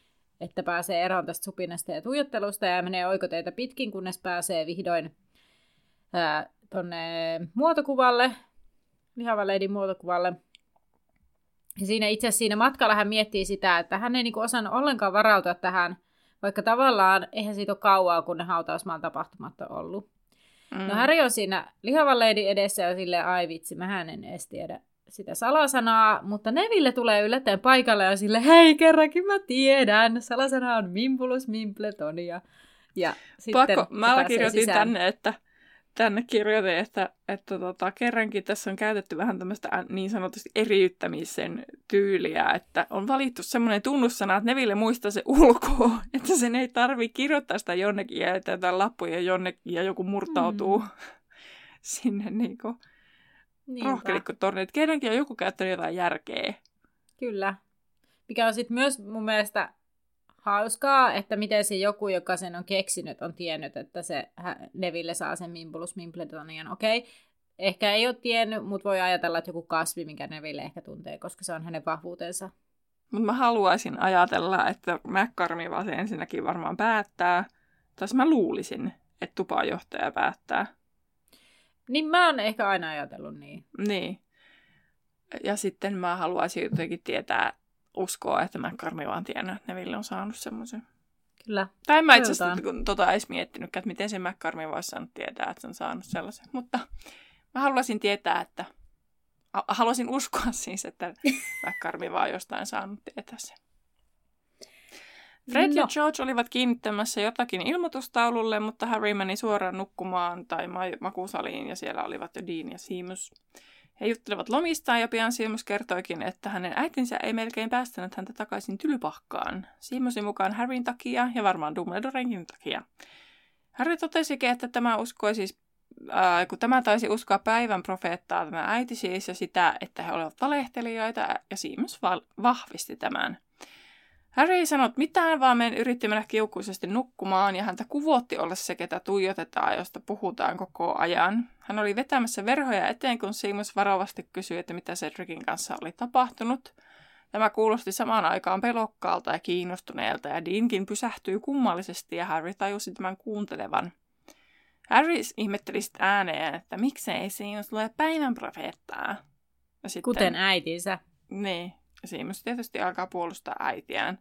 että pääsee eroon tästä supinasta ja tuijottelusta, ja menee oikoteita pitkin, kunnes pääsee vihdoin ää, tonne muotokuvalle, lihavaleidin muotokuvalle. Ja siinä itse asiassa siinä matkalla hän miettii sitä, että hän ei niinku osannut ollenkaan varautua tähän, vaikka tavallaan eihän siitä ole kauaa, kun ne hautausmaan tapahtumat on ollut. Mm. No Harry on siinä lihavan leidin edessä ja silleen, ai vitsi, mä en edes tiedä sitä salasanaa, mutta Neville tulee yllättäen paikalle ja sille, hei kerrankin mä tiedän, salasana on Mimbulus Mimpletonia. Ja sitten Pakko, mä kirjoitin sisään- tänne, että tänne kirjoitin, että, että tota, kerrankin tässä on käytetty vähän tämmöistä niin sanotusti eriyttämisen tyyliä, että on valittu semmoinen tunnussana, että Neville muistaa se ulkoa, että sen ei tarvi kirjoittaa sitä jonnekin ja jätetään lappuja jonnekin ja joku murtautuu Mm. sinne niin kuin Että kerrankin on joku käyttänyt jotain järkeä. Kyllä. Mikä on sitten myös mun mielestä hauskaa, että miten se joku, joka sen on keksinyt, on tiennyt, että se Neville saa sen Mimbulus Mimpletonian. Okei, ehkä ei ole tiennyt, mutta voi ajatella, että joku kasvi, minkä Neville ehkä tuntee, koska se on hänen vahvuutensa. Mutta mä haluaisin ajatella, että McCormi vaan se ensinnäkin varmaan päättää, tai mä luulisin, että tupajohtaja päättää. Niin mä oon ehkä aina ajatellut niin. Niin. Ja sitten mä haluaisin jotenkin tietää, uskoa, että McCormi vaan tiennyt, että Neville on saanut semmoisen. Kyllä. Tai mä itse asiassa tota edes miettinytkään, että miten se McCormi voisi saanut tietää, että se on saanut sellaisen. Mutta mä haluaisin tietää, että ha- haluaisin uskoa siis, että McCormi vaan jostain saanut tietää sen. Fred no. ja. George olivat kiinnittämässä jotakin ilmoitustaululle, mutta Harry meni suoraan nukkumaan tai ma- makusaliin ja siellä olivat jo Dean ja Seamus. He juttelevat lomistaan ja pian Seamus kertoikin, että hänen äitinsä ei melkein päästänyt häntä takaisin tylypahkaan. Seamusin mukaan Harryn takia ja varmaan Dumbledorenkin takia. Harry totesikin, että tämä uskoi siis, ää, kun tämä taisi uskoa päivän profeettaa, tämä äiti siis, ja sitä, että he olivat valehtelijoita, ja Seamus val- vahvisti tämän. Harry ei sanonut mitään, vaan men yritti mennä kiukkuisesti nukkumaan ja häntä kuvotti olla se, ketä tuijotetaan, josta puhutaan koko ajan. Hän oli vetämässä verhoja eteen, kun Seamus varovasti kysyi, että mitä Cedricin kanssa oli tapahtunut. Tämä kuulosti samaan aikaan pelokkaalta ja kiinnostuneelta ja Deankin pysähtyi kummallisesti ja Harry tajusi tämän kuuntelevan. Harry ihmetteli sitten ääneen, että miksei Seamus lue päivän profeettaa. Ja sitten, Kuten äitinsä. niin, Seamus tietysti alkaa puolustaa äitiään.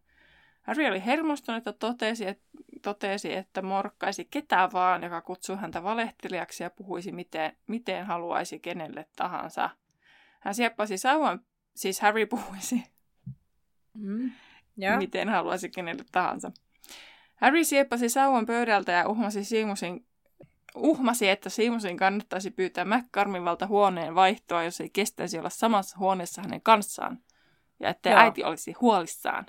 Harry oli hermostunut ja totesi, että, totesi, että morkkaisi ketä vaan, joka kutsui häntä valehtelijaksi ja puhuisi miten, miten haluaisi kenelle tahansa. Hän sieppasi sauvan, siis Harry puhuisi Mm. Ja. miten haluaisi kenelle tahansa. Harry sieppasi sauvan pöydältä ja uhmasi Seamusin uhmasi, että Seamusin kannattaisi pyytää McCarmivalta huoneen vaihtoa, jos ei kestäisi olla samassa huoneessa hänen kanssaan. Ja että Joo. äiti olisi huolissaan.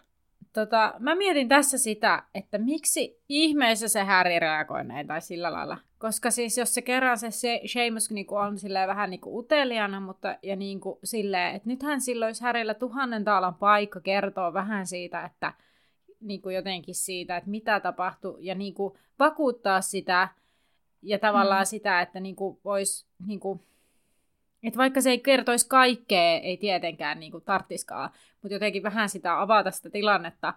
Tota, mä mietin tässä sitä, että miksi ihmeessä se Harry reagoi näin tai sillä lailla. Koska siis jos se kerran se Se- Seamus niinku on silleen vähän niinku uteliaana, mutta ja niinku silleen, että nythän silloin olisi Harryllä tuhannen taalan paikka kertoo vähän siitä, että niinku jotenkin siitä, että mitä tapahtui ja niinku vakuuttaa sitä ja tavallaan Mm. mm. sitä, että niinku vois niinku, että vaikka se ei kertoisi kaikkea, ei tietenkään niinku tarttiskaan, mutta jotenkin vähän sitä avata sitä tilannetta,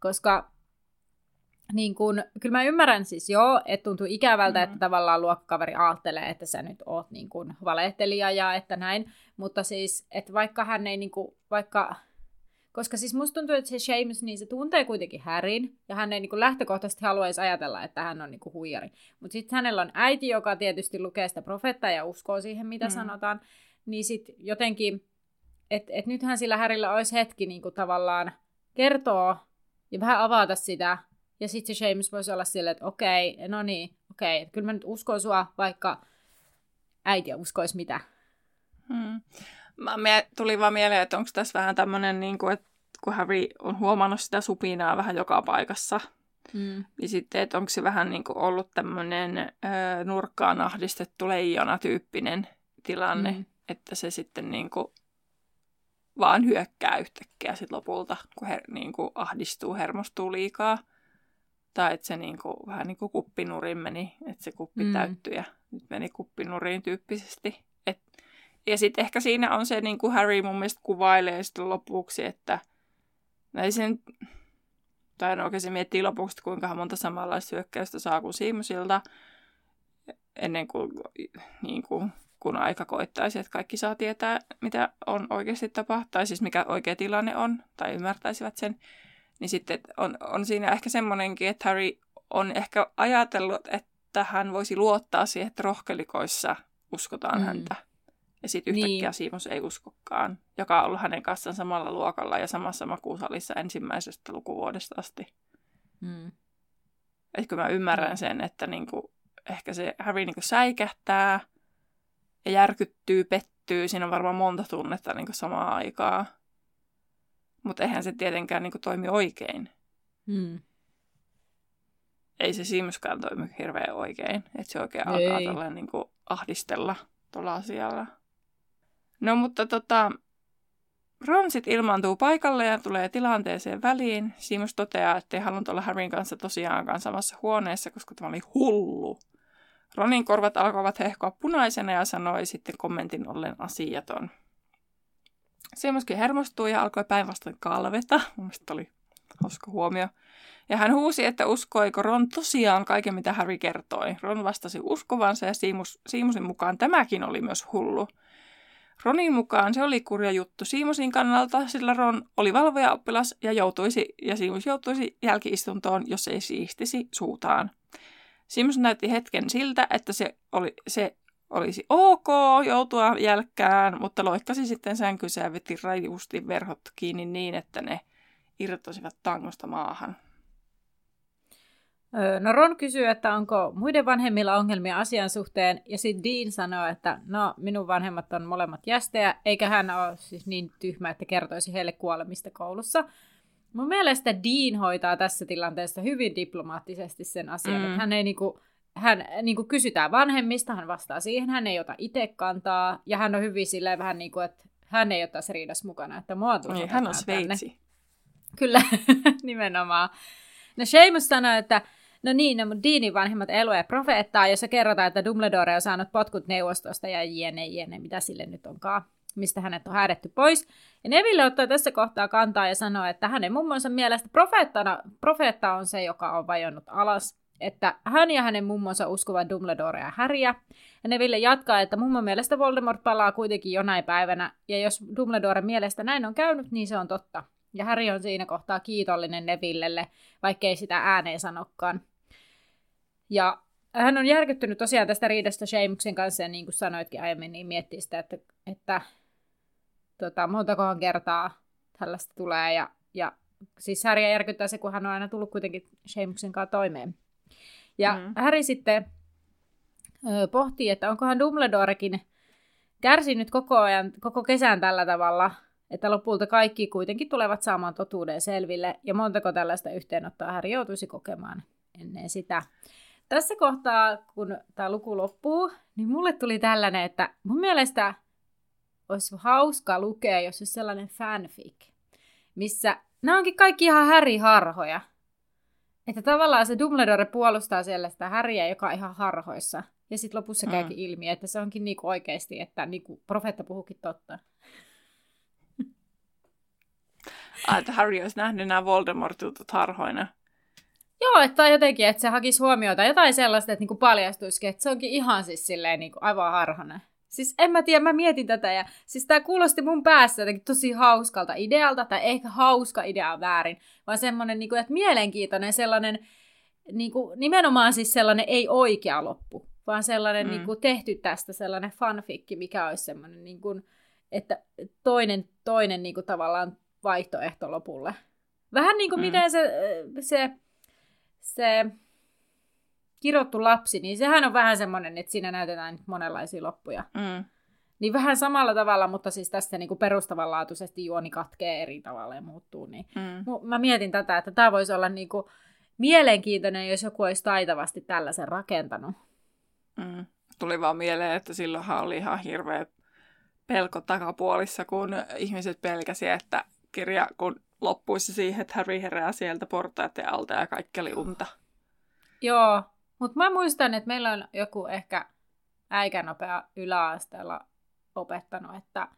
koska niin kun, kyllä mä ymmärrän siis joo, että tuntuu ikävältä, mm. että tavallaan luokkakaveri ajattelee, että sä nyt oot niin kun valehtelija ja että näin, mutta siis, että vaikka hän ei niin kun, vaikka, koska siis musta tuntuu, että se Seamus, niin se tuntee kuitenkin Härin, ja hän ei niin kun lähtökohtaisesti haluaisi ajatella, että hän on niin kun huijari. Mutta sitten hänellä on äiti, joka tietysti lukee sitä profettaa ja uskoo siihen, mitä Mm. mm. sanotaan, niin sitten jotenkin, että et nythän sillä Härillä olisi hetki niin kuin tavallaan kertoa ja vähän avata sitä. Ja sitten se Seamus voisi olla silleen, että okei, no niin, okei, että kyllä mä nyt uskon sua, vaikka äiti uskoisi mitä. Hmm. Mä, me tuli vaan mieleen, että onko tässä vähän tämmöinen, niin kuin, että kun Harry on huomannut sitä supinaa vähän joka paikassa, Mm. niin sitten, että onko se vähän niin kuin ollut tämmöinen ö, nurkkaan ahdistettu leijona-tyyppinen tilanne, mm. Että se sitten niin kuin vaan hyökkää yhtäkkiä sit lopulta, kun her, niin kuin ahdistuu, hermostuu liikaa. Tai että se niin kuin, vähän niin kuin kuppinurin meni, että se kuppi mm. Täyttyi ja nyt meni kuppinuriin tyyppisesti. Et, ja sitten ehkä siinä on se, niin kuin Harry mun mielestä kuvailee sitten lopuksi, että no ei sen, tai no oikein se miettii lopuksi, että kuinka monta samanlaista hyökkäystä saa kuin Seamusilta, ennen kuin, niin kuin kun aika koittaisi, että kaikki saa tietää, mitä on oikeasti tapahtunut, tai siis mikä oikea tilanne on, tai ymmärtäisivät sen, niin sitten on, on siinä ehkä semmoinenkin, että Harry on ehkä ajatellut, että hän voisi luottaa siihen, että rohkelikoissa uskotaan. Mm. häntä. Ja sitten yhtäkkiä Niin. Siimus ei uskokaan, joka on ollut hänen kanssaan samalla luokalla ja samassa makuusalissa ensimmäisestä lukuvuodesta asti. Mm. Kun mä ymmärrän Mm. sen, että niinku, ehkä se Harry niinku säikähtää ja järkyttyy, pettyy. Siinä on varmaan monta tunnetta niinku samaan aikaa. Mutta eihän se tietenkään niinku toimi oikein. Mm. Ei se Simuskaan toimi hirveän oikein. Että se oikein Ei. alkaa tolleen niinku ahdistella tuolla asialla. No mutta tota, Ron sit ilmaantuu paikalle ja tulee tilanteeseen väliin. Simus toteaa, että ei halunnut olla Harryn kanssa tosiaankaan samassa huoneessa, koska tämä oli hullu. Ronin korvat alkoivat hehkoa punaisena ja sanoi sitten kommentin ollen asiaton. Simuskin hermostui ja alkoi päinvastoin kalveta. Mun mielestä oli hauska huomio. Ja hän huusi, että uskoiko Ron tosiaan kaiken, mitä Harry kertoi. Ron vastasi uskovansa ja Siimus, mukaan tämäkin oli myös hullu. Ronin mukaan se oli kurja juttu Siimusin kannalta, sillä Ron oli valvoja oppilas ja, joutuisi, ja Siimus joutuisi jälkiistuntoon, jos ei siistisi suutaan. Siimus näytti hetken siltä, että se, oli, se olisi ok joutua jälkkään, mutta loikkasi sitten sänkynsä ja veti rajusti verhot kiinni niin, että ne irtosivat tangosta maahan. No Ron kysyy, että onko muiden vanhemmilla ongelmia asian suhteen, ja sitten Dean sanoo, että no minun vanhemmat on molemmat jästejä, eikä hän ole siis niin tyhmä, että kertoisi heille kuolemista koulussa. Mun mielestä Dean hoitaa tässä tilanteessa hyvin diplomaattisesti sen asian, mm. että hän ei niinku, hän niinku kysytään vanhemmista, hän vastaa siihen, hän ei ota itse kantaa, ja hän on hyvin silleen vähän niin kuin, että hän ei ole tässä riidassa mukana, että mua niin, Hän on Sveitsi. Tänne. Kyllä, nimenomaan. No Seamus sanoi, että no niin, no, Deanin vanhemmat elue profeettaa, jossa kerrotaan, että Dumbledore on saanut potkut neuvostosta ja jene, jene, mitä sille nyt onkaan mistä hänet on häädetty pois. Ja Neville ottaa tässä kohtaa kantaa ja sanoo, että hänen mummonsa mielestä profeettana, profeetta on se, joka on vajonnut alas. Että hän ja hänen mummonsa uskovat Dumbledorea ja Häriä. Ja Neville jatkaa, että mummon mielestä Voldemort palaa kuitenkin jonain päivänä. Ja jos Dumbledoren mielestä näin on käynyt, niin se on totta. Ja Harry on siinä kohtaa kiitollinen Nevillelle, vaikkei sitä ääneen sanokaan. Ja hän on järkyttynyt tosiaan tästä riidasta Seamuksen kanssa, ja niin kuin sanoitkin aiemmin, niin miettii sitä, että, että tota, montakohan kertaa tällaista tulee. Ja, ja siis Harry järkyttää se, kun hän on aina tullut kuitenkin Seamuksen kanssa toimeen. Ja mm. Harry sitten ö, pohtii, että onkohan Dumbledorekin kärsinyt koko ajan, koko kesän tällä tavalla, että lopulta kaikki kuitenkin tulevat saamaan totuuden selville, ja montako tällaista yhteenottoa Harry joutuisi kokemaan ennen sitä. Tässä kohtaa, kun tämä luku loppuu, niin mulle tuli tällainen, että mun mielestä olisi hauska lukea, jos olisi sellainen fanfic, missä nämä onkin kaikki ihan häriharhoja. Että tavallaan se Dumbledore puolustaa siellä sitä häriä, joka on ihan harhoissa. Ja sitten lopussa mm. käykin ilmi, että se onkin niinku oikeasti, että niinku profeetta puhukin totta. Ah, että Harry olisi nähnyt nämä Voldemort-jutut harhoina. Joo, että jotenkin, että se hakisi huomiota jotain sellaista, että niinku paljastuisikin, että se onkin ihan siis silleen niinku aivan harhainen. Siis en mä tiedä, mä mietin tätä ja siis tää kuulosti mun päässä jotenkin tosi hauskalta idealta, tai ehkä hauska idea on väärin, vaan semmonen, niinku, että mielenkiintoinen sellainen, niinku, nimenomaan siis sellainen ei oikea loppu, vaan sellainen mm. niinku, tehty tästä sellainen fanfikki, mikä olisi semmoinen, niinku, että toinen, toinen niinku, tavallaan vaihtoehto lopulle. Vähän niin kuin mm. miten se, se, se kirottu lapsi, niin sehän on vähän semmoinen, että siinä näytetään monenlaisia loppuja. Mm. Niin vähän samalla tavalla, mutta siis tässä niin kuin perustavanlaatuisesti juoni katkee eri tavalla ja muuttuu. Niin mm. Mä mietin tätä, että tämä voisi olla niin kuin mielenkiintoinen, jos joku olisi taitavasti tällaisen rakentanut. Mm. Tuli vaan mieleen, että silloinhan oli ihan hirveä pelko takapuolissa, kun ihmiset pelkäsi, että kirja kun loppuisi siihen, että Harry herää sieltä portaiden alta ja kaikki oli unta. Joo, mutta mä muistan, että meillä on joku ehkä äikänopea yläasteella opettanut, että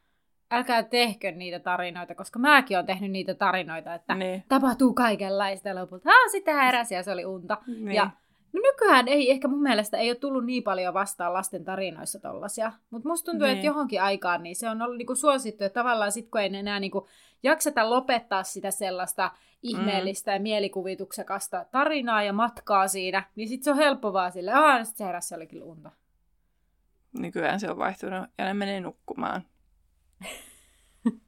älkää tehkö niitä tarinoita, koska mäkin olen tehnyt niitä tarinoita, että niin. tapahtuu kaikenlaista lopulta. Ah, sitten heräsi ja se oli unta. Niin. Ja no nykyään ei ehkä mun mielestä ei ole tullut niin paljon vastaan lasten tarinoissa tollasia. Mutta musta tuntuu, niin. että johonkin aikaan niin se on ollut niinku suosittu, että tavallaan sit kun ei enää niinku jakseta lopettaa sitä sellaista ihmeellistä mm. ja mielikuvituksekasta tarinaa ja matkaa siinä, niin sitten se on helppo vaan sille, aah, sitten se heräsi olikin unta. Nykyään se on vaihtunut ja ne menee nukkumaan.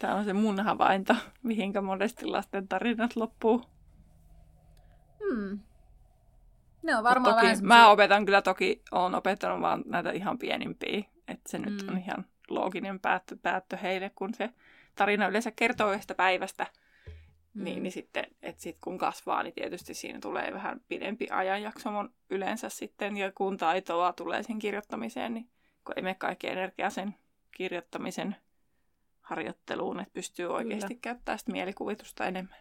Tämä on se mun havainto, mihinkä monesti lasten tarinat loppuu. Hmm. Ne on varmaan toki, vähän Mä opetan kyllä toki, olen opettanut vaan näitä ihan pienimpiä. Että se mm. nyt on ihan looginen päättö, päättö heille, kun se tarina yleensä kertoo yhdestä päivästä. Mm. Niin, niin sitten, että sit kun kasvaa, niin tietysti siinä tulee vähän pidempi ajanjakso yleensä sitten. Ja kun taitoa tulee sen kirjoittamiseen, niin kun ei mene kaikki energia sen kirjoittamisen harjoitteluun, että pystyy oikeasti Kyllä. käyttämään sitä mielikuvitusta enemmän.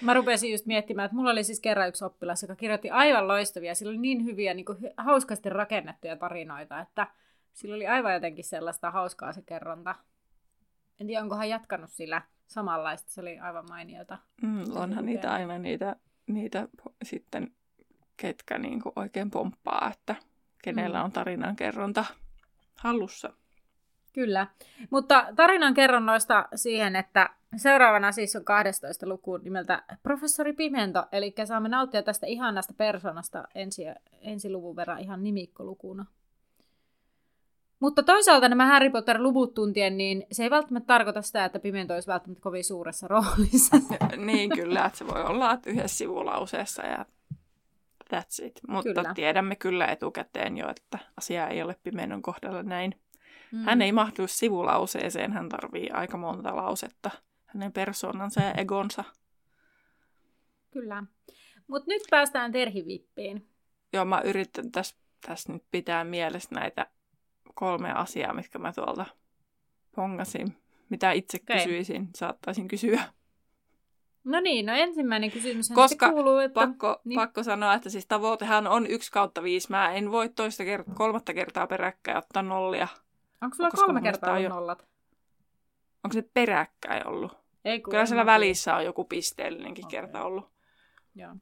Mä rupesin just miettimään, että mulla oli siis kerran yksi oppilas, joka kirjoitti aivan loistavia, sillä oli niin hyviä, niin kuin hauskasti rakennettuja tarinoita, että sillä oli aivan jotenkin sellaista hauskaa se kerronta. En tiedä, onko hän jatkanut sillä samanlaista, se oli aivan mainiota. Mm, onhan niitä aina niitä, niitä sitten, ketkä niin kuin oikein pomppaa, että kenellä mm. on tarinan kerronta hallussa. Kyllä, mutta tarinan kerronnoista siihen, että seuraavana siis on 12 luku nimeltä Professori Pimento, eli saamme nauttia tästä ihanasta persoonasta ensi, ensi luvun verran ihan nimikkolukuna. Mutta toisaalta nämä Harry Potter-luvut tuntien, niin se ei välttämättä tarkoita sitä, että Pimento olisi välttämättä kovin suuressa roolissa. niin kyllä, että se voi olla että yhdessä sivulauseessa ja That's it. Mutta Kyllä. tiedämme kyllä etukäteen jo, että asia ei ole pimenon kohdalla näin. Mm. Hän ei mahdu sivulauseeseen, hän tarvii aika monta lausetta. Hänen persoonansa ja egonsa. Kyllä. Mutta nyt päästään Terhivippiin. Joo, mä yritän tässä täs nyt pitää mielessä näitä kolme asiaa, mitkä mä tuolta pongasin. Mitä itse Okei. kysyisin, saattaisin kysyä. No niin, no ensimmäinen kysymys Koska kuuluu, että... Pakko, niin. pakko sanoa, että siis tavoitehan on yksi kautta viisi. Mä en voi toista kert- kolmatta kertaa peräkkäin ottaa nollia. Onko sulla kolme kertaa jo- nollat? Onko se peräkkäin ollut? Ei, kun Kyllä siellä mä välissä on joku pisteellinenkin Okei. kerta ollut. Joo.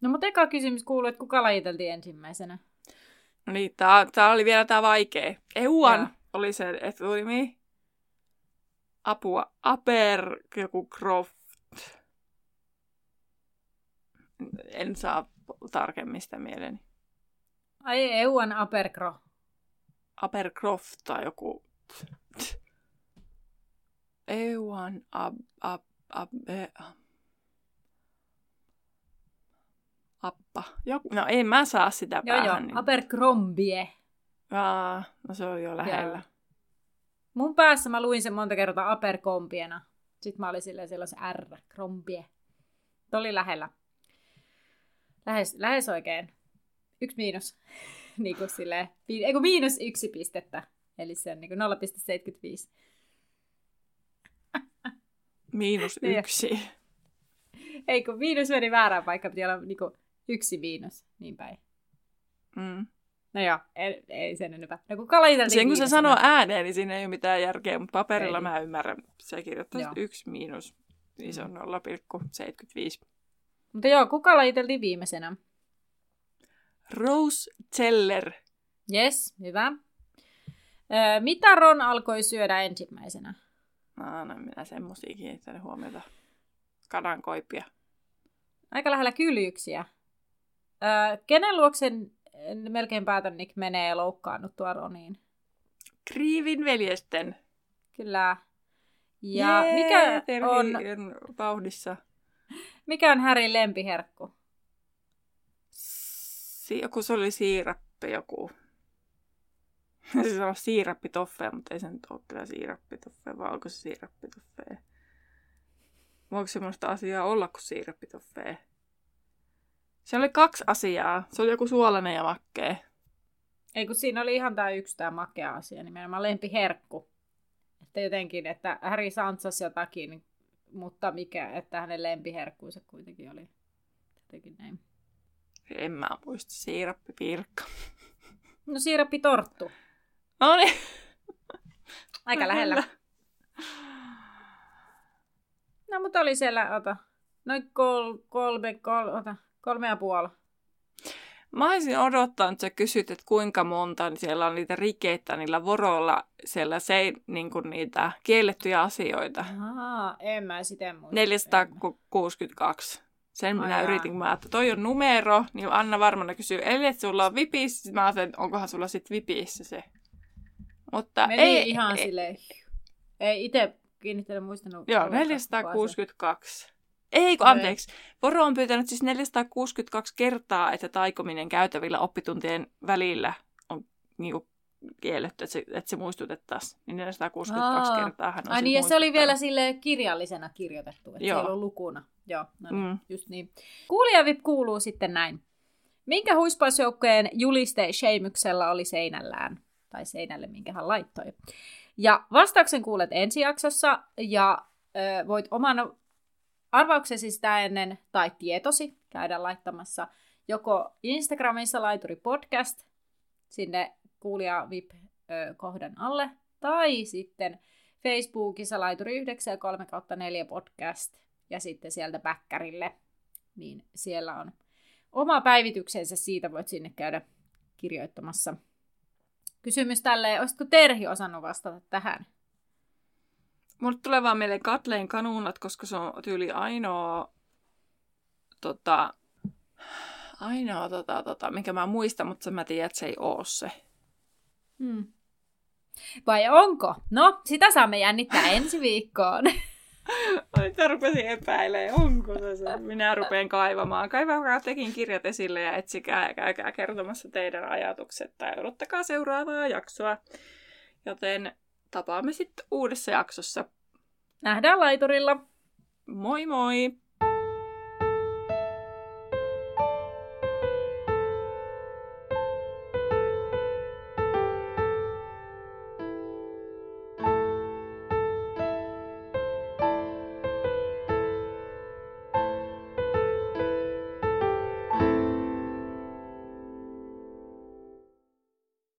No mutta eka kysymys kuuluu, että kuka lajiteltiin ensimmäisenä? No niin, tää, tää oli vielä tää vaikea. Euan Joo. oli se, että tuli mi? Apua. Aper, joku croft. En saa tarkemmin sitä mieleeni. Ai Euan Aperkro. Abercroft tai joku... Euan ab, ab, ab, e, appa. Joku, no en mä saa sitä Joo joo, päähän. Niin. Abercrombie. Aa, no se on jo lähellä. Joo. Mun päässä mä luin sen monta kertaa Abercombiena. Sitten mä olin silleen sellaisen R, Crombie. Tuo oli lähellä. Lähes, lähes oikein. Yksi miinus. niin kuin silleen, ei miinus yksi pistettä. Eli se on niin kuin 0,75. Miinus Niin. yksi. Ei kun miinus meni väärään paikkaan, piti olla niin kuin yksi miinus. Niin päin. Mm. No joo, ei, ei sen enempää. No kun kaliteltiin Sen kun se sanoo ääneen, niin siinä ei ole mitään järkeä, mutta paperilla Ei. mä ymmärrän. Se kirjoittaa Joo. yksi miinus, niin se on 0,75. Mutta joo, kuka lajiteltiin viimeisenä? Rose Zeller. Yes, hyvä. Öö, mitä Ron alkoi syödä ensimmäisenä? No, no minä semmosia kiinnittänyt huomiota. Kanankoipia. Aika lähellä kyljyksiä. Öö, kenen luoksen melkein päätän Nick menee loukkaannuttua Roniin? Kriivin veljesten. Kyllä. Ja Jee, mikä, Terhi on, vauhdissa. mikä on Härin lempiherkku? Si- joku se oli siirappi joku. Se sanoi siirappitoffee, mutta ei se nyt ole kyllä siirappitoffee, vai onko se siirappitoffee? Voiko semmoista asiaa olla kuin siirappitoffee? Se oli kaksi asiaa. Se oli joku suolainen ja makkee. Ei kun siinä oli ihan tämä yksi tämä makea asia, nimenomaan lempiherkku. Että jotenkin, että Häri santsasi jotakin, mutta mikä, että hänen lempiherkkuunsa kuitenkin oli jotenkin näin. En mä muista. Siirappipiirkka. No siirappi torttu. No niin. Aika lähellä. No mutta oli siellä, ota, noin kol, kolme, kol, ota, kolme ja puoli. Mä olisin odottanut, että sä kysyt, että kuinka monta niin siellä on niitä rikeitä niillä voroilla, siellä se, niin kuin niitä kiellettyjä asioita. Aa, en mä sitä muista. 462. Sen Ai minä jaa. yritin, mä että toi on numero, niin Anna varmana kysyy, eli että sulla on vipis, Sitten mä ajattelin, onkohan sulla sitten vipissä se. Mutta Meni ei, ihan ei, silleen. Ei itse kiinnittänyt muistanut. Joo, ollenkaan 462. Ei, kun anteeksi. Voro on pyytänyt siis 462 kertaa, että taikominen käytävillä oppituntien välillä on niinku kielletty, että se, että se muistutettaisiin. Niin 462 Aa. kertaa hän on Ai niin, ja se oli vielä sille kirjallisena kirjoitettu, että Joo. se ei ollut lukuna. Joo, no niin, Mm. just niin. Kuulijavip kuuluu sitten näin. Minkä huispausjoukkojen juliste Sheimyksellä oli seinällään? Tai seinälle, minkä hän laittoi. Ja vastauksen kuulet ensi jaksossa, ja ö, voit oman arvauksesi sitä ennen, tai tietosi, käydä laittamassa joko Instagramissa laituri podcast, sinne kuulija VIP-kohdan alle, tai sitten Facebookissa laituri 9 ja 3 kautta 4 podcast, ja sitten sieltä bäkkärille, niin siellä on oma päivityksensä, siitä voit sinne käydä kirjoittamassa. Kysymys tälleen, olisitko Terhi osannut vastata tähän? Mulle tulee vaan mieleen Katleen kanuunat, koska se on tyyli ainoa, tota, ainoa, tota, tota, minkä mä muistan, mutta mä tiedän, että se ei oo se. Hmm. Vai onko? No, sitä saamme jännittää ensi viikkoon. Nyt rupesin epäilemään, onko se se. Minä rupean kaivamaan. Kaivakaa tekin kirjat esille ja etsikää käykää kertomassa teidän ajatukset tai odottakaa seuraavaa jaksoa. Joten tapaamme sitten uudessa jaksossa. Nähdään laiturilla. Moi moi!